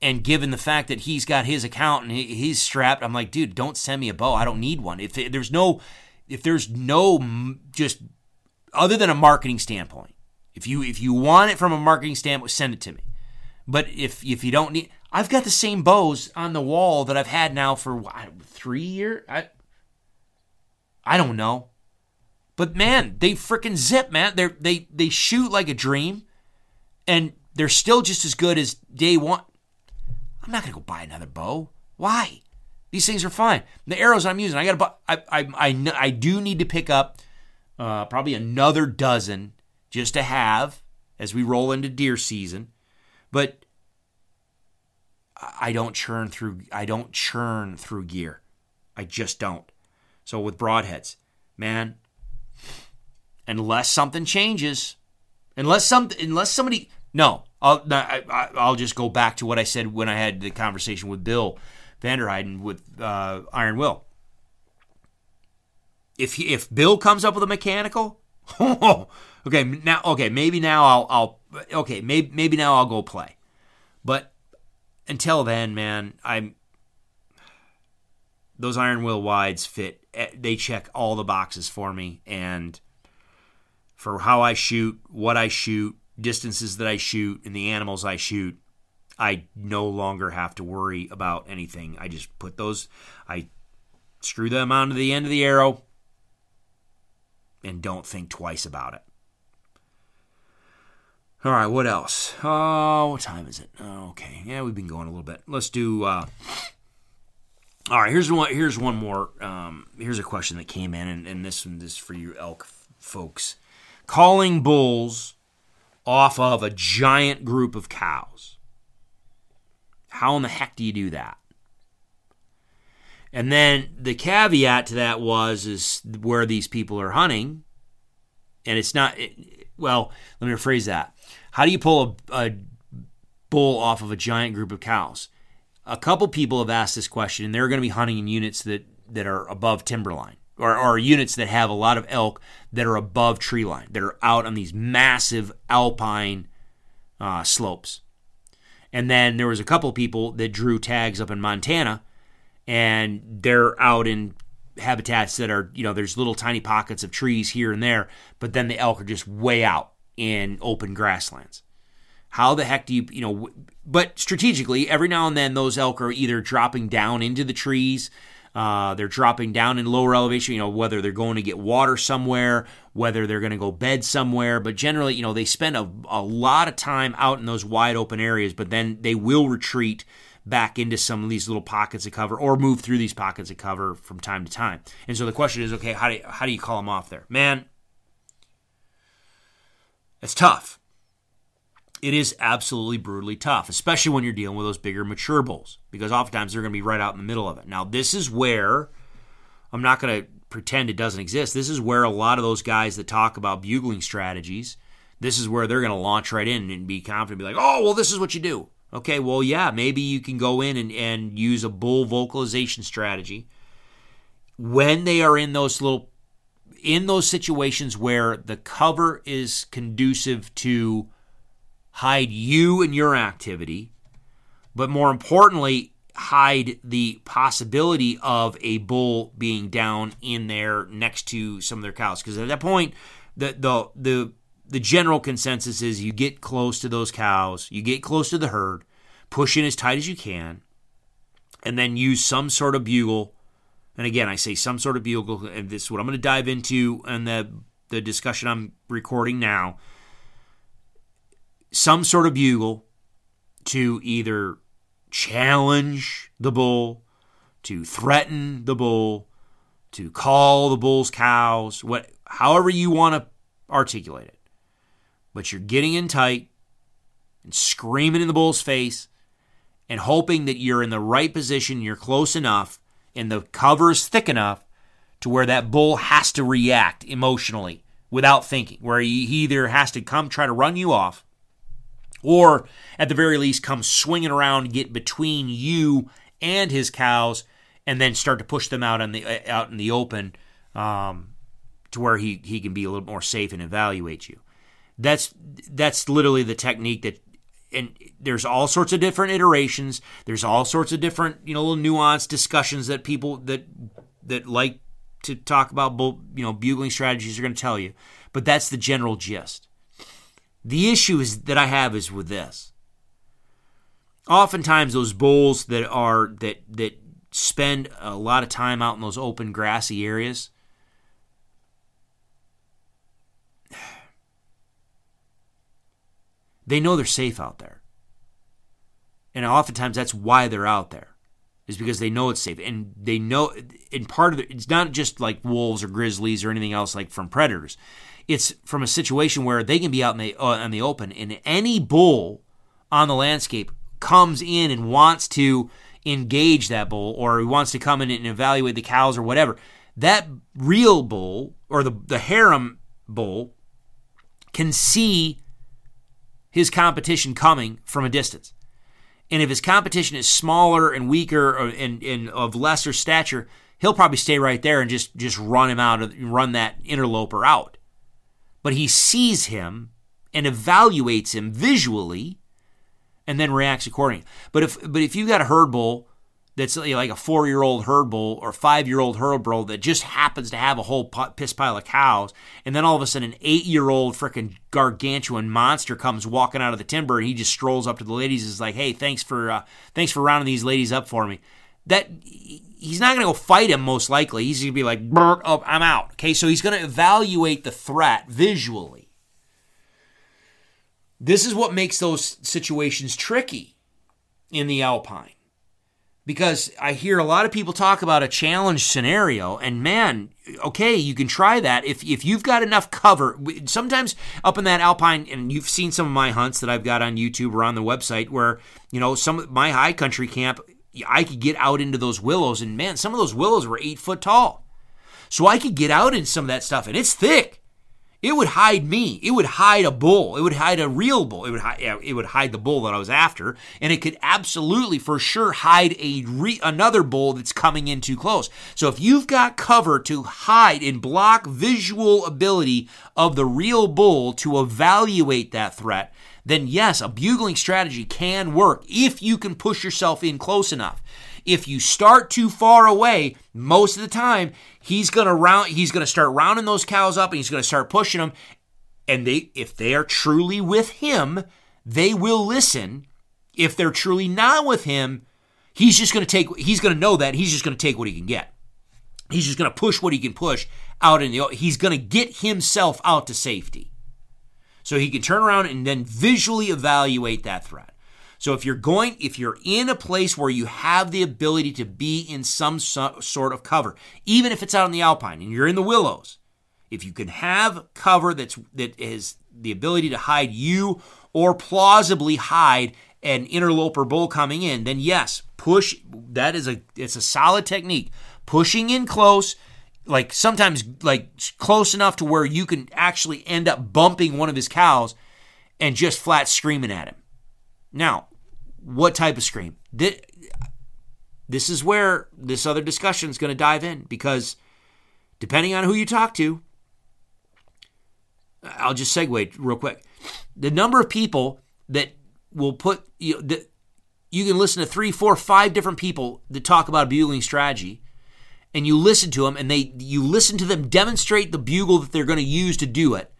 and given the fact that he's got his account and he's strapped, I'm like, dude, don't send me a bow. I don't need one. If there's no, if there's no just other than a marketing standpoint, if you if you want it from a marketing standpoint, send it to me. But if if you don't need, I've got the same bows on the wall that I've had now for what, three years. I I don't know, but man, they freaking zip, man. They they they shoot like a dream, and they're still just as good as day one. I'm not to go buy another bow. Why? These things are fine. The arrows I'm using, I got to buy. I, I, I, I do need to pick up uh, probably another dozen just to have as we roll into deer season. But I don't churn through. I don't churn through gear. I just don't. So with broadheads, man, unless something changes, unless some, unless somebody, no, I'll I, will just go back to what I said when I had the conversation with Bill Vanderheiden with uh, Iron Will. If he, if Bill comes up with a mechanical, okay now okay maybe now I'll I'll okay maybe maybe now I'll go play, but until then, man, I'm those Iron Will wides fit. Eh, they check all the boxes for me, and for how I shoot, what I shoot, distances that I shoot and the animals I shoot, I no longer have to worry about anything. I just put those, I screw them onto the end of the arrow and don't think twice about it. All right, what else? Oh, what time is it? Oh, okay, yeah, we've been going a little bit. Let's do. Uh, all right, here's one. Here's one more. Um, here's a question that came in, and, and this one this is for you elk folks. Calling bulls off of a giant group of cows. How in the heck do you do that? And then the caveat to that was is where these people are hunting, and it's not. It, well, let me rephrase that. How do you pull a, a bull off of a giant group of cows? A couple people have asked this question, and they're going to be hunting in units that that are above timberline or, or units that have a lot of elk that are above tree line, that are out on these massive alpine uh, slopes. And then there was a couple people that drew tags up in Montana, and they're out in habitats that are, you know, there's little tiny pockets of trees here and there, but then the elk are just way out in open grasslands. How the heck do you, you know, but strategically, every now and then those elk are either dropping down into the trees uh, they're dropping down in lower elevation, you know, whether they're going to get water somewhere, whether they're going to go bed somewhere. But generally, you know, they spend a, a lot of time out in those wide open areas, but then they will retreat back into some of these little pockets of cover or move through these pockets of cover from time to time. And so the question is, okay, how do you, how do you call them off there? Man, it's tough it is absolutely brutally tough, especially when you're dealing with those bigger mature bulls, because oftentimes they're going to be right out in the middle of it. Now, this is where I'm not going to pretend it doesn't exist. This is where a lot of those guys that talk about bugling strategies, this is where they're going to launch right in and be confident, be like, oh, well, this is what you do. Okay, well, yeah, maybe you can go in and, and use a bull vocalization strategy when they are in those little in those situations where the cover is conducive to hide you and your activity, but more importantly, hide the possibility of a bull being down in there next to some of their cows. Because at that point, the the the the general consensus is you get close to those cows, you get close to the herd, push in as tight as you can, and then use some sort of bugle. And again, I say some sort of bugle, and this is what I'm going to dive into in the the discussion I'm recording now some sort of bugle to either challenge the bull, to threaten the bull, to call the bull's cows, what however you want to articulate it. But you're getting in tight and screaming in the bull's face and hoping that you're in the right position, you're close enough, and the cover is thick enough to where that bull has to react emotionally without thinking, where he either has to come try to run you off or at the very least come swinging around, get between you and his cows, and then start to push them out in the uh, out in the open um, to where he he can be a little more safe and evaluate you. That's that's literally the technique that and there's all sorts of different iterations. There's all sorts of different, you know, little nuanced discussions that people that that like to talk about, you know, bugling strategies are going to tell you. But that's the general gist. The issue is that I have is with this. Oftentimes, those bulls that are that that spend a lot of time out in those open grassy areas. They know they're safe out there. And oftentimes that's why they're out there is because they know it's safe and they know and part of it it's not just like wolves or grizzlies or anything else like from predators it's from a situation where they can be out in the uh, in the open. And any bull on the landscape comes in and wants to engage that bull or wants to come in and evaluate the cows or whatever. That real bull or the the harem bull can see his competition coming from a distance. And if his competition is smaller and weaker or, and, and of lesser stature, he'll probably stay right there and just, just run him out, run that interloper out. But he sees him and evaluates him visually and then reacts accordingly. But if but if you got a herd bull that's like a four year old herd bull or five year old herd bull that just happens to have a whole piss pile of cows, and then all of a sudden an eight year old freaking gargantuan monster comes walking out of the timber and he just strolls up to the ladies and is like, "Hey, thanks for uh, thanks for rounding these ladies up for me." That he's not going to go fight him most likely. He's going to be like, "Oh, I'm out." Okay, so he's going to evaluate the threat visually. This is what makes those situations tricky in the alpine because I hear a lot of people talk about a challenge scenario, and man, okay, you can try that if if you've got enough cover. Sometimes up in that alpine, and you've seen some of my hunts that I've got on YouTube or on the website, where you know some of my high country camp, I could get out into those willows, and man, some of those willows were eight foot tall, so I could get out in some of that stuff, and it's thick it would hide me. It would hide a bull. It would hide a real bull. It would hide, it would hide the bull that I was after, and it could absolutely, for sure, hide a re, another bull that's coming in too close. So if you've got cover to hide and block visual ability of the real bull to evaluate that threat, then yes, a bugling strategy can work if you can push yourself in close enough. If you start too far away, most of the time he's gonna round he's gonna start rounding those cows up and he's gonna start pushing them. And they if they are truly with him, they will listen. If they're truly not with him, he's just gonna take he's gonna know that he's just gonna take what he can get. He's just gonna push what he can push out in the he's gonna get himself out to safety. So he can turn around and then visually evaluate that threat. So if you're going, if you're in a place where you have the ability to be in some so, sort of cover, even if it's out in the alpine and you're in the willows, if you can have cover that's that is the ability to hide you or plausibly hide an interloper bull coming in, then yes, push. That is a it's a solid technique. Pushing in close, like sometimes like close enough to where you can actually end up bumping one of his cows and just flat screaming at him. Now, what type of scream? This is where this other discussion is going to dive in because depending on who you talk to, I'll just segue real quick. The number of people that will put you that you can listen to three, four, five different people that talk about a bugling strategy, and you listen to them, and they you listen to them demonstrate the bugle that they're going to use to do it,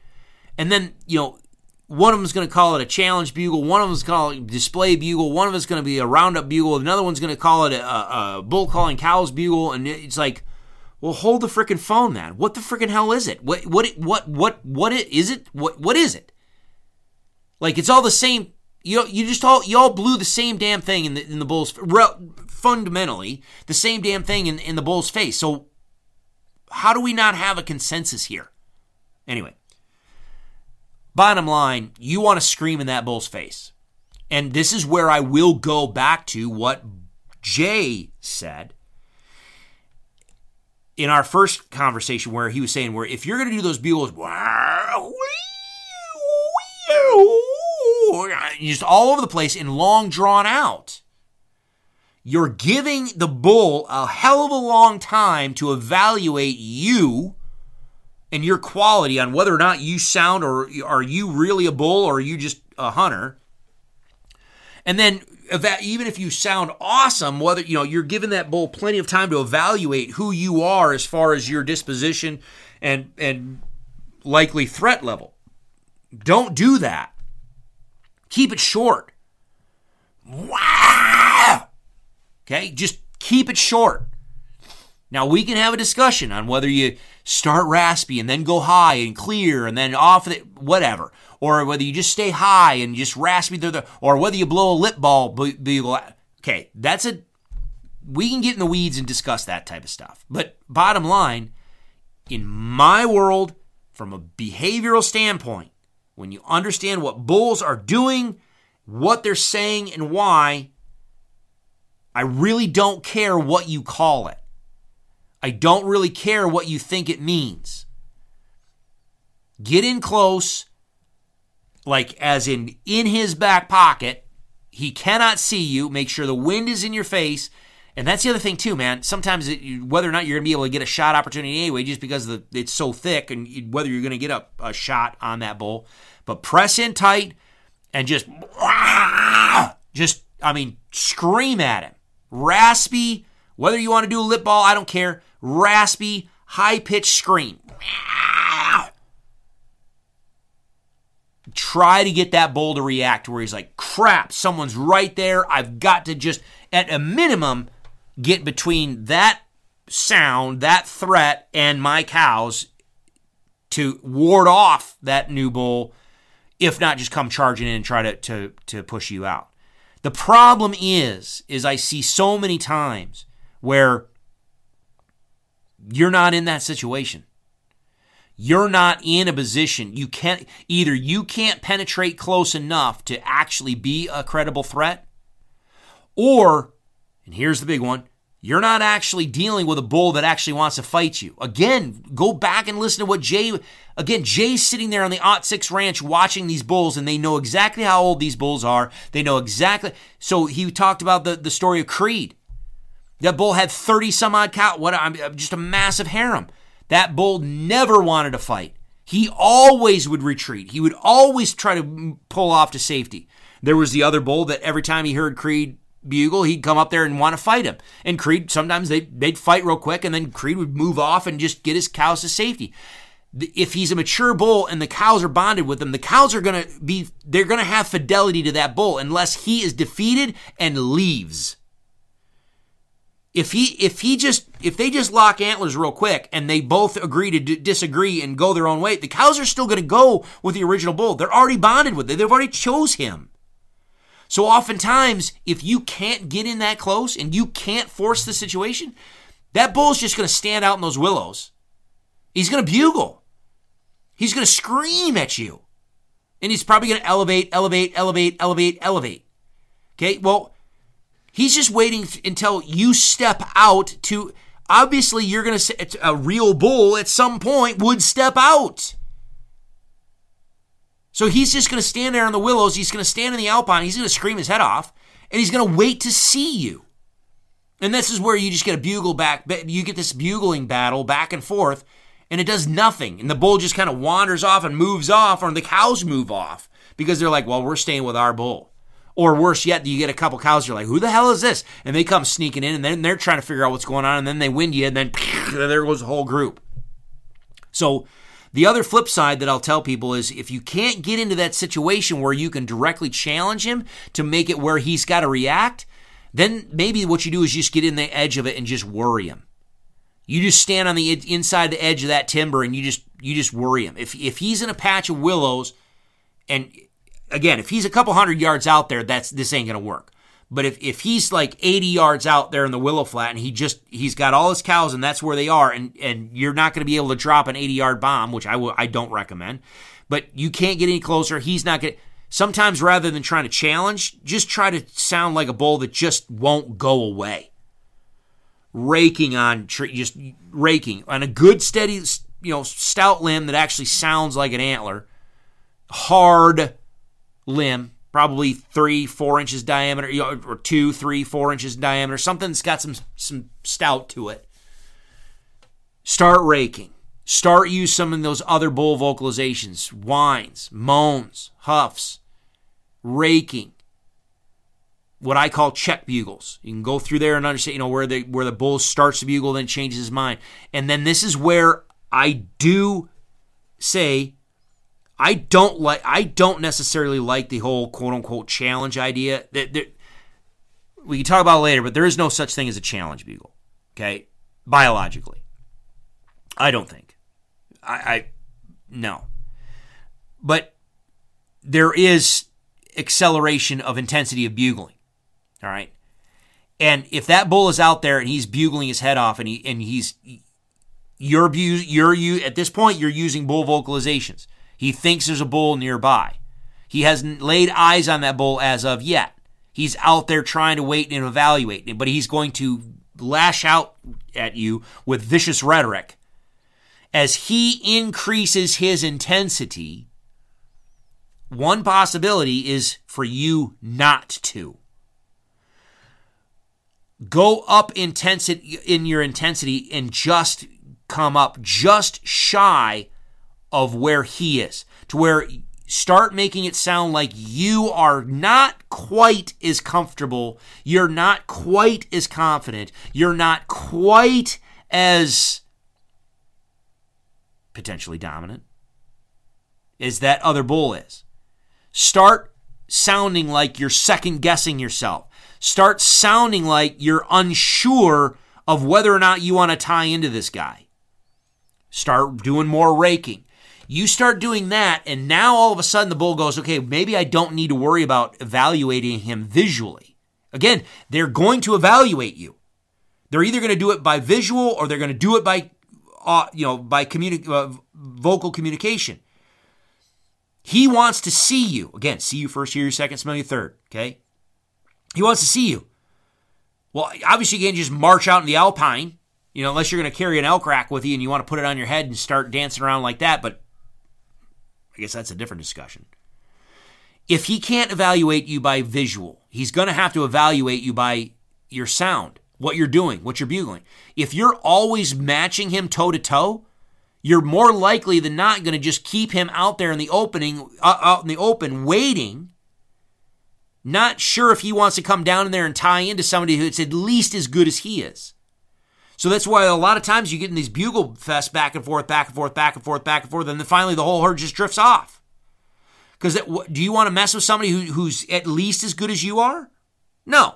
and then you know one of them is going to call it a challenge bugle. One of them is going to call it a display bugle. One of them is going to be a roundup bugle. Another one's going to call it a, a bull calling cows bugle. And it's like, well, hold the freaking phone, man. What the freaking hell is it? What what what what what is it? What what is it? Like it's all the same. You you just all you all blew the same damn thing in the in the Bulls fundamentally the same damn thing in, in the Bulls face. So how do we not have a consensus here? Anyway, bottom line, you want to scream in that Bulls face. And this is where I will go back to what Jay said in our first conversation where he was saying where if you're going to do those bugles just all over the place and long drawn out. You're giving the bull a hell of a long time to evaluate you and your quality on whether or not you sound or are you really a bull or are you just a hunter. And then even if you sound awesome whether you know you're giving that bull plenty of time to evaluate who you are as far as your disposition and and likely threat level. Don't do that keep it short wow okay just keep it short now we can have a discussion on whether you start raspy and then go high and clear and then off the whatever or whether you just stay high and just raspy through the, or whether you blow a lip ball. Okay, that's a, we can get in the weeds and discuss that type of stuff. But bottom line, in my world, from a behavioral standpoint, when you understand what bulls are doing, what they're saying, and why, I really don't care what you call it. I don't really care what you think it means. Get in close, like as in in his back pocket. He cannot see you. Make sure the wind is in your face. And that's the other thing too, man. Sometimes it, whether or not you're going to be able to get a shot opportunity anyway, just because the, it's so thick, and whether you're going to get a, a shot on that bull, but press in tight and just, just I mean, scream at him, raspy. Whether you want to do a lip ball, I don't care. Raspy, high pitched scream try to get that bull to react where he's like, crap, someone's right there. I've got to just, at a minimum, get between that sound, that threat, and my cows to ward off that new bull, if not just come charging in and try to, to, to push you out. The problem is, is I see so many times where you're not in that situation you're not in a position you can't either you can't penetrate close enough to actually be a credible threat or and here's the big one you're not actually dealing with a bull that actually wants to fight you again go back and listen to what jay again jay's sitting there on the ot 6 ranch watching these bulls and they know exactly how old these bulls are they know exactly so he talked about the, the story of creed that bull had 30 some odd cow what i'm just a massive harem that bull never wanted to fight. He always would retreat. He would always try to pull off to safety. There was the other bull that every time he heard Creed bugle, he'd come up there and want to fight him. And Creed, sometimes they'd, they'd fight real quick, and then Creed would move off and just get his cows to safety. If he's a mature bull and the cows are bonded with him, the cows are going to be, they're going to have fidelity to that bull unless he is defeated and leaves if he if he just if they just lock antlers real quick and they both agree to d- disagree and go their own way, the cows are still going to go with the original bull. They're already bonded with it. They've already chose him. So oftentimes, if you can't get in that close and you can't force the situation, that bull's just going to stand out in those willows. He's going to bugle. He's going to scream at you. And he's probably going to elevate, elevate, elevate, elevate, elevate. Okay? Well, He's just waiting until you step out to. Obviously, you're going to. Say a real bull at some point would step out. So he's just going to stand there on the willows. He's going to stand in the alpine. He's going to scream his head off. And he's going to wait to see you. And this is where you just get a bugle back. You get this bugling battle back and forth. And it does nothing. And the bull just kind of wanders off and moves off, or the cows move off because they're like, well, we're staying with our bull. Or worse yet, you get a couple cows, you're like, who the hell is this? And they come sneaking in, and then they're trying to figure out what's going on, and then they wind you, and then there goes the whole group. So, the other flip side that I'll tell people is if you can't get into that situation where you can directly challenge him to make it where he's got to react, then maybe what you do is just get in the edge of it and just worry him. You just stand on the inside the edge of that timber and you just you just worry him. If if he's in a patch of willows and again, if he's a couple hundred yards out there, that's this ain't gonna work. But if, if he's like 80 yards out there in the willow flat and he just he's got all his cows and that's where they are and and you're not going to be able to drop an 80 yard bomb, which I w- I don't recommend. But you can't get any closer. He's not going. Sometimes rather than trying to challenge, just try to sound like a bull that just won't go away. Raking on just raking on a good steady, you know, stout limb that actually sounds like an antler. Hard limb probably three, four inches diameter, or two, three, four inches diameter, something that's got some some stout to it. Start raking. Start use some of those other bull vocalizations, whines, moans, huffs, raking. What I call check bugles. You can go through there and understand, you know, where the where the bull starts to bugle, then changes his mind. And then this is where I do say I don't like I don't necessarily like the whole quote unquote challenge idea. That we can talk about later, but there is no such thing as a challenge bugle. Okay, biologically, I don't think. I, I no, but there is acceleration of intensity of bugling. All right, and if that bull is out there and he's bugling his head off, and he and he's you're you're you at this point you're using bull vocalizations he thinks there's a bull nearby. He hasn't laid eyes on that bull as of yet. He's out there trying to wait and evaluate, but he's going to lash out at you with vicious rhetoric. As he increases his intensity, one possibility is for you not to. Go up intensity in your intensity and just come up just shy of where he is, to where start making it sound like you are not quite as comfortable, you're not quite as confident, you're not quite as potentially dominant as that other bull is. Start sounding like you're second guessing yourself. Start sounding like you're unsure of whether or not you want to tie into this guy. Start doing more raking. You start doing that, and now all of a sudden the bull goes, okay, maybe I don't need to worry about evaluating him visually. Again, they're going to evaluate you. They're either going to do it by visual or they're going to do it by, uh, you know, by communi- uh, vocal communication. He wants to see you. Again, see you first, hear you second, smell you third. Okay? He wants to see you. Well, obviously, you can't just march out in the alpine, you know, unless you're going to carry an elk rack with you and you want to put it on your head and start dancing around like that. But I guess that's a different discussion. If he can't evaluate you by visual, he's going to have to evaluate you by your sound, what you're doing, what you're bugling. If you're always matching him toe to toe, you're more likely than not going to just keep him out there in the opening, uh, out in the open, waiting, not sure if he wants to come down in there and tie into somebody who's at least as good as he is. So that's why a lot of times you get in these bugle fests back and forth, back and forth, back and forth, back and forth, and then finally the whole herd just drifts off. Because do you want to mess with somebody who, who's at least as good as you are? No.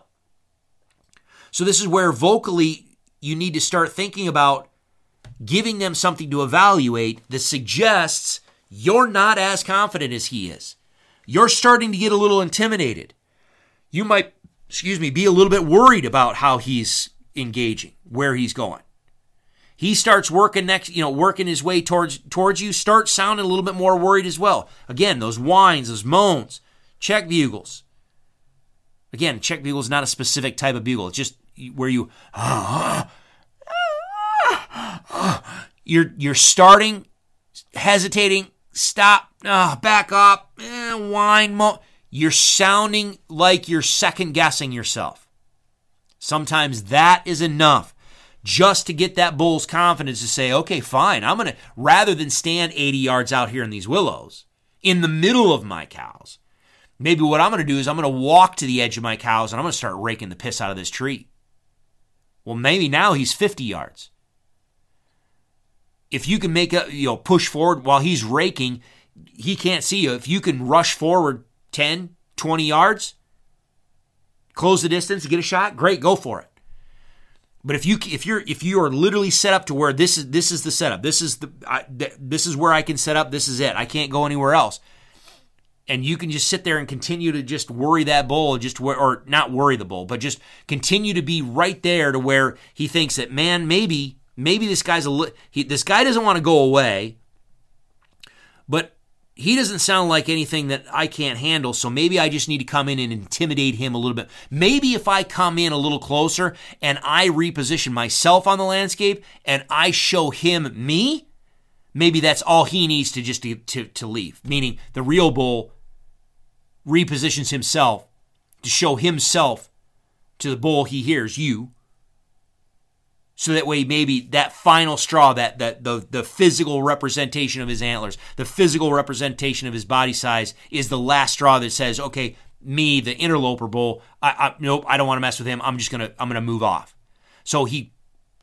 So this is where vocally you need to start thinking about giving them something to evaluate that suggests you're not as confident as he is. You're starting to get a little intimidated. You might, excuse me, be a little bit worried about how he's engaging, where he's going. He starts working next, you know, working his way towards towards you. starts sounding a little bit more worried as well. Again, those whines, those moans, check bugles. Again, check bugle is not a specific type of bugle. It's just where you you're you're starting, hesitating, stop, uh, back up, eh, whine, mo. You're sounding like you're second guessing yourself. Sometimes that is enough just to get that bull's confidence to say, okay, fine, I'm going to, rather than stand 80 yards out here in these willows, in the middle of my cows, maybe what I'm going to do is I'm going to walk to the edge of my cows and I'm going to start raking the piss out of this tree. Well, maybe now he's 50 yards. If you can make a, you know, push forward while he's raking, he can't see you. If you can rush forward 10, 20 yards, close the distance, get a shot, great, go for it. But if you if you're if you are literally set up to where this is this is the setup, this is the I, this is where I can set up, this is it. I can't go anywhere else. and you can just sit there and continue to just worry that bull, just or not worry the bull, but just continue to be right there to where he thinks that man, maybe maybe this guy's a li- he, this guy doesn't want to go away, he doesn't sound like anything that I can't handle, so maybe I just need to come in and intimidate him a little bit. Maybe if I come in a little closer and I reposition myself on the landscape and I show him me, maybe that's all he needs to just to, to, to leave. Meaning the real bull repositions himself to show himself to the bull he hears, you. So that way, maybe that final straw, that, that the, the physical representation of his antlers, the physical representation of his body size, is the last straw that says, okay, me, the interloper bull, I, I nope, I don't want to mess with him. I'm just gonna I'm gonna move off. So he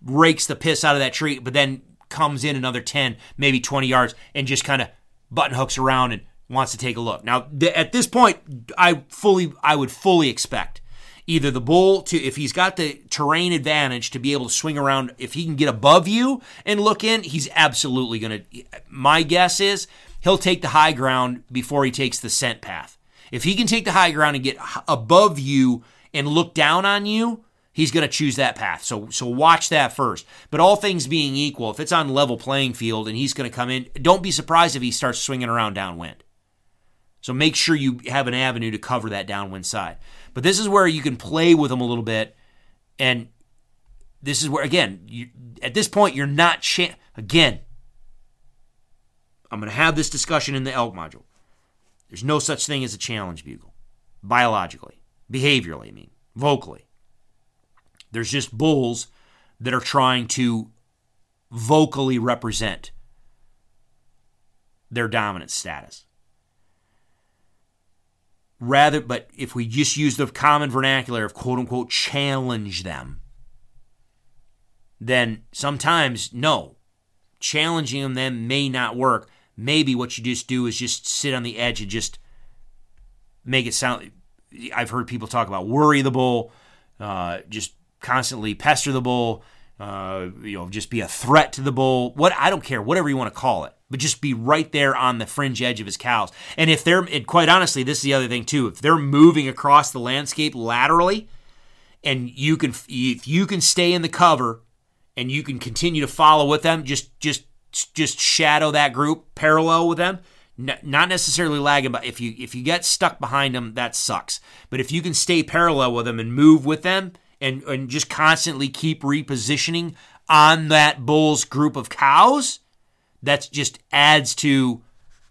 rakes the piss out of that tree, but then comes in another 10, maybe 20 yards, and just kind of button hooks around and wants to take a look. Now, th- at this point, I fully, I would fully expect either the bull to, if he's got the terrain advantage to be able to swing around, if he can get above you and look in, he's absolutely going to. My guess is he'll take the high ground before he takes the scent path. If he can take the high ground and get above you and look down on you, he's going to choose that path. So so watch that first. But all things being equal, if it's on level playing field and he's going to come in, don't be surprised if he starts swinging around downwind. So make sure you have an avenue to cover that downwind side. But this is where you can play with them a little bit. And this is where, again, you, at this point, you're not, cha- again, I'm going to have this discussion in the elk module. There's no such thing as a challenge bugle, biologically, behaviorally, I mean, vocally. There's just bulls that are trying to vocally represent their dominant status rather, but if we just use the common vernacular of quote unquote challenge them, then sometimes no, challenging them may not work. Maybe what you just do is just sit on the edge and just make it sound. I've heard people talk about worry the bull, uh, just constantly pester the bull, uh, you know, just be a threat to the bull. What I don't care, whatever you want to call it but just be right there on the fringe edge of his cows. And if they're, and quite honestly, this is the other thing too, if they're moving across the landscape laterally, and you can, if you can stay in the cover, and you can continue to follow with them, just, just, just shadow that group, parallel with them. Not necessarily lagging, but if you if you get stuck behind them, that sucks. But if you can stay parallel with them and move with them, and and just constantly keep repositioning on that bull's group of cows, that just adds to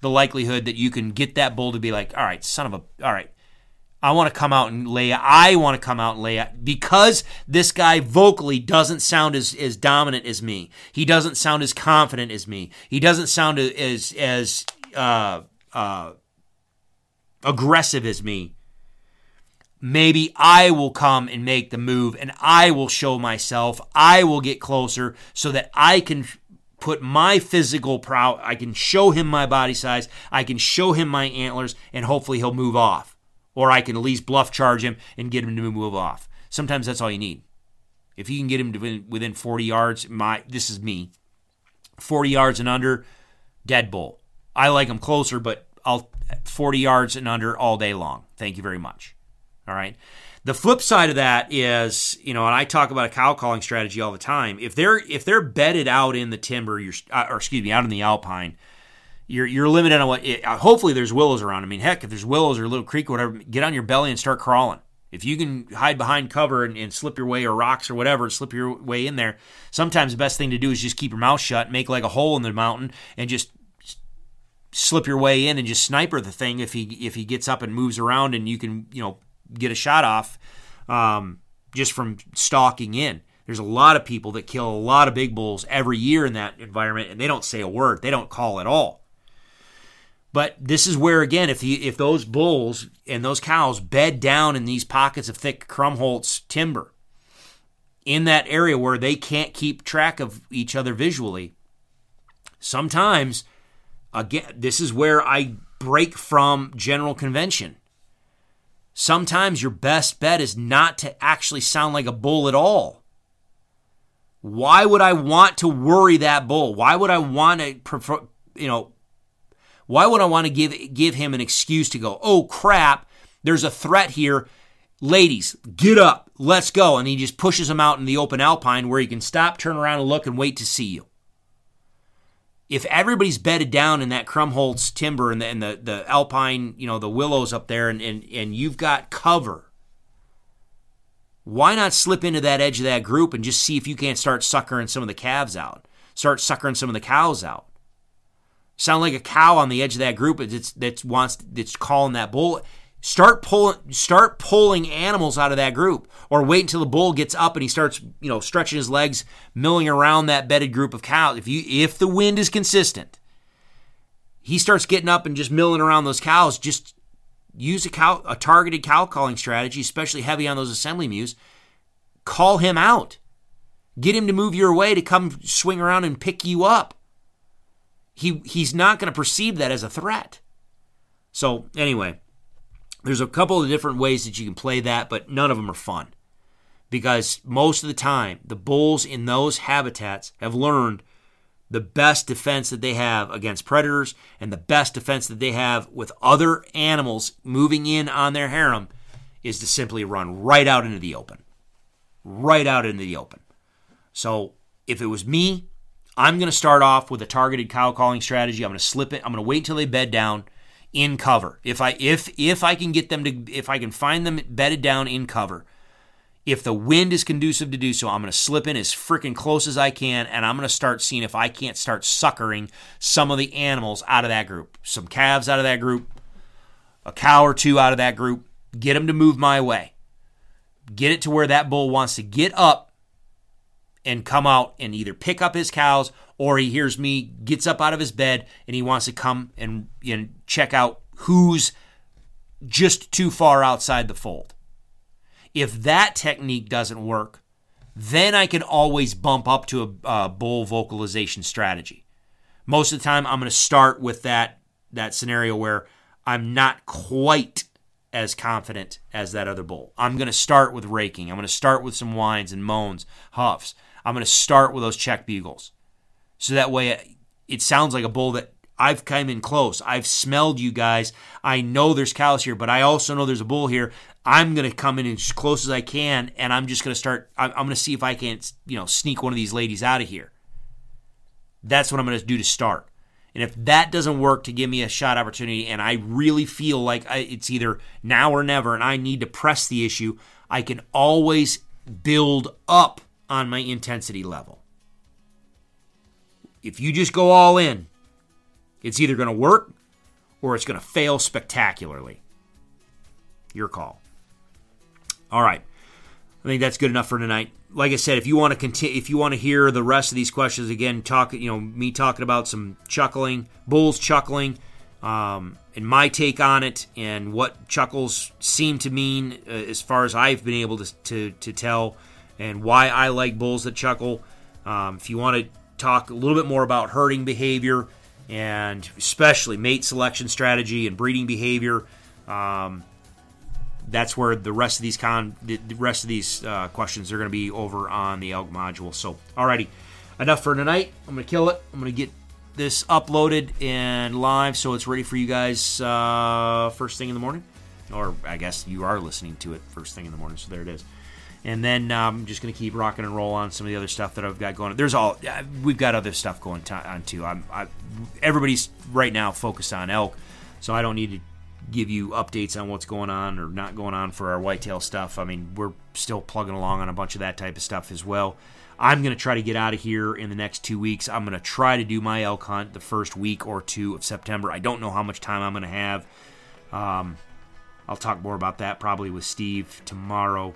the likelihood that you can get that bull to be like, all right, son of a, all right, I want to come out and lay. I want to come out and lay out because this guy vocally doesn't sound as, as dominant as me. He doesn't sound as confident as me. He doesn't sound as as uh, uh, aggressive as me. Maybe I will come and make the move, and I will show myself. I will get closer so that I can put my physical prow, I can show him my body size, I can show him my antlers, and hopefully he'll move off. Or I can at least bluff charge him and get him to move off. Sometimes that's all you need. If you can get him to within 40 yards, my this is me. 40 yards and under, dead bull. I like him closer, but I'll 40 yards and under all day long. Thank you very much. All right. The flip side of that is, you know, and I talk about a cow calling strategy all the time. If they're if they're bedded out in the timber, you're, uh, or excuse me, out in the alpine, you're you're limited on what. It, uh, hopefully, there's willows around. I mean, heck, if there's willows or a little creek or whatever, get on your belly and start crawling. If you can hide behind cover and, and, slip your way or rocks or whatever, slip your way in there. Sometimes the best thing to do is just keep your mouth shut, make like a hole in the mountain, and just slip your way in and just sniper the thing if he if he gets up and moves around and you can you know get a shot off um, just from stalking in. There's a lot of people that kill a lot of big bulls every year in that environment, and they don't say a word. They don't call at all. But this is where again, if if those bulls and those cows bed down in these pockets of thick Krummholz timber, in that area where they can't keep track of each other visually, sometimes again, this is where I break from general convention. Sometimes your best bet is not to actually sound like a bull at all. Why would I want to worry that bull? Why would I want to prefer, you know, Why would I want to give give him an excuse to go, "Oh crap, there's a threat here. Ladies, get up. Let's go." And he just pushes him out in the open alpine where he can stop, turn around and look and wait to see you. If everybody's bedded down in that Krummholz timber and the, and the, the alpine, you know, the willows up there and, and, and you've got cover, why not slip into that edge of that group and just see if you can't start suckering some of the calves out? Start suckering some of the cows out sound like a cow on the edge of that group that's that wants that's calling that bull. Start pulling start pulling animals out of that group, or wait until the bull gets up and he starts you know stretching his legs, milling around that bedded group of cows. If you if the wind is consistent, he starts getting up and just milling around those cows. Just use a cow a targeted cow calling strategy, especially heavy on those assembly mews. Call him out. Get him to move your way to come swing around and pick you up he he's not going to perceive that as a threat. So anyway, there's a couple of different ways that you can play that, but none of them are fun. Because most of the time, the bulls in those habitats have learned the best defense that they have against predators and the best defense that they have with other animals moving in on their harem is to simply run right out into the open. Right out into the open. So if it was me, I'm going to start off with a targeted cow calling strategy. I'm going to slip it. I'm going to wait until they bed down in cover. If I if if I can get them to if I can find them bedded down in cover. If the wind is conducive to do so, I'm going to slip in as freaking close as I can and I'm going to start seeing if I can't start suckering some of the animals out of that group. Some calves out of that group, a cow or two out of that group, get them to move my way. Get it to where that bull wants to get up and come out and either pick up his cows or he hears me, gets up out of his bed, and he wants to come and, and check out who's just too far outside the fold. If that technique doesn't work, then I can always bump up to a, bull vocalization strategy. Most of the time, I'm going to start with that that scenario where I'm not quite as confident as that other bull. I'm going to start with raking. I'm going to start with some whines and moans, huffs. I'm going to start with those check bugles. So that way it sounds like a bull that I've come in close. I've smelled you guys. I know there's cows here, but I also know there's a bull here. I'm going to come in as close as I can, and I'm just going to start. I'm, I'm going to see if I can, you know, sneak one of these ladies out of here. That's what I'm going to do to start. And if that doesn't work to give me a shot opportunity, and I really feel like I, it's either now or never, and I need to press the issue, I can always build up on my intensity level. If you just go all in, it's either going to work or it's going to fail spectacularly. Your call. All right. I think that's good enough for tonight. Like I said, if you want to continue, if you want to hear the rest of these questions again, talk, you know, me talking about some chuckling, bulls chuckling, um, and my take on it, and what chuckles seem to mean uh, as far as I've been able to to, to tell and why I like bulls that chuckle. Um, if you want to talk a little bit more about herding behavior and especially mate selection strategy and breeding behavior, um, that's where the rest of these con the rest of these uh, questions are going to be over on the elk module. So, alrighty, enough for tonight. I'm going to kill it. I'm going to get this uploaded and live so it's ready for you guys uh, first thing in the morning. Or I guess you are listening to it first thing in the morning. So there it is and then um, I'm just going to keep rocking and roll on some of the other stuff that I've got going. There's all we've got other stuff going on too. I'm I, everybody's right now focused on elk, so I don't need to give you updates on what's going on or not going on for our whitetail stuff. I mean, we're still plugging along on a bunch of that type of stuff as well. I'm going to try to get out of here in the next two weeks. I'm going to try to do my elk hunt the first week or two of September. I don't know how much time I'm going to have. Um, I'll talk more about that probably with Steve tomorrow.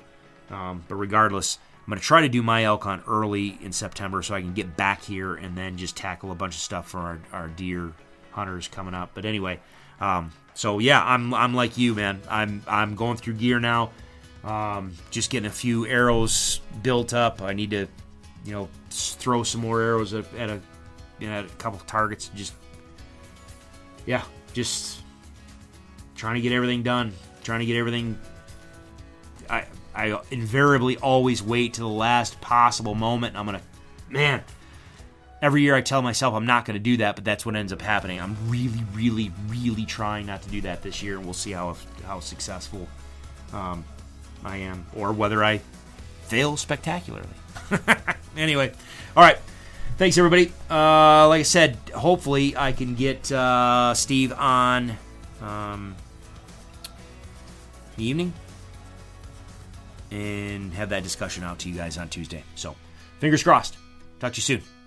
Um, but regardless, I'm going to try to do my elk hunt early in September so I can get back here and then just tackle a bunch of stuff for our, our deer hunters coming up. But anyway, um, so yeah, I'm I'm like you, man. I'm I'm going through gear now. Um, just getting a few arrows built up. I need to, you know, throw some more arrows at, at a you know, at a couple targets. Just yeah, just trying to get everything done. Trying to get everything. I I invariably always wait to the last possible moment. I'm gonna, man, every year I tell myself I'm not to do that, but that's what ends up happening. I'm really, really, really trying not to do that this year, and we'll see how how successful um, I am, or whether I fail spectacularly. anyway, all right. Thanks, everybody. Uh, like I said, hopefully I can get uh, Steve on um, the evening and have that discussion out to you guys on Tuesday. So, fingers crossed. Talk to you soon.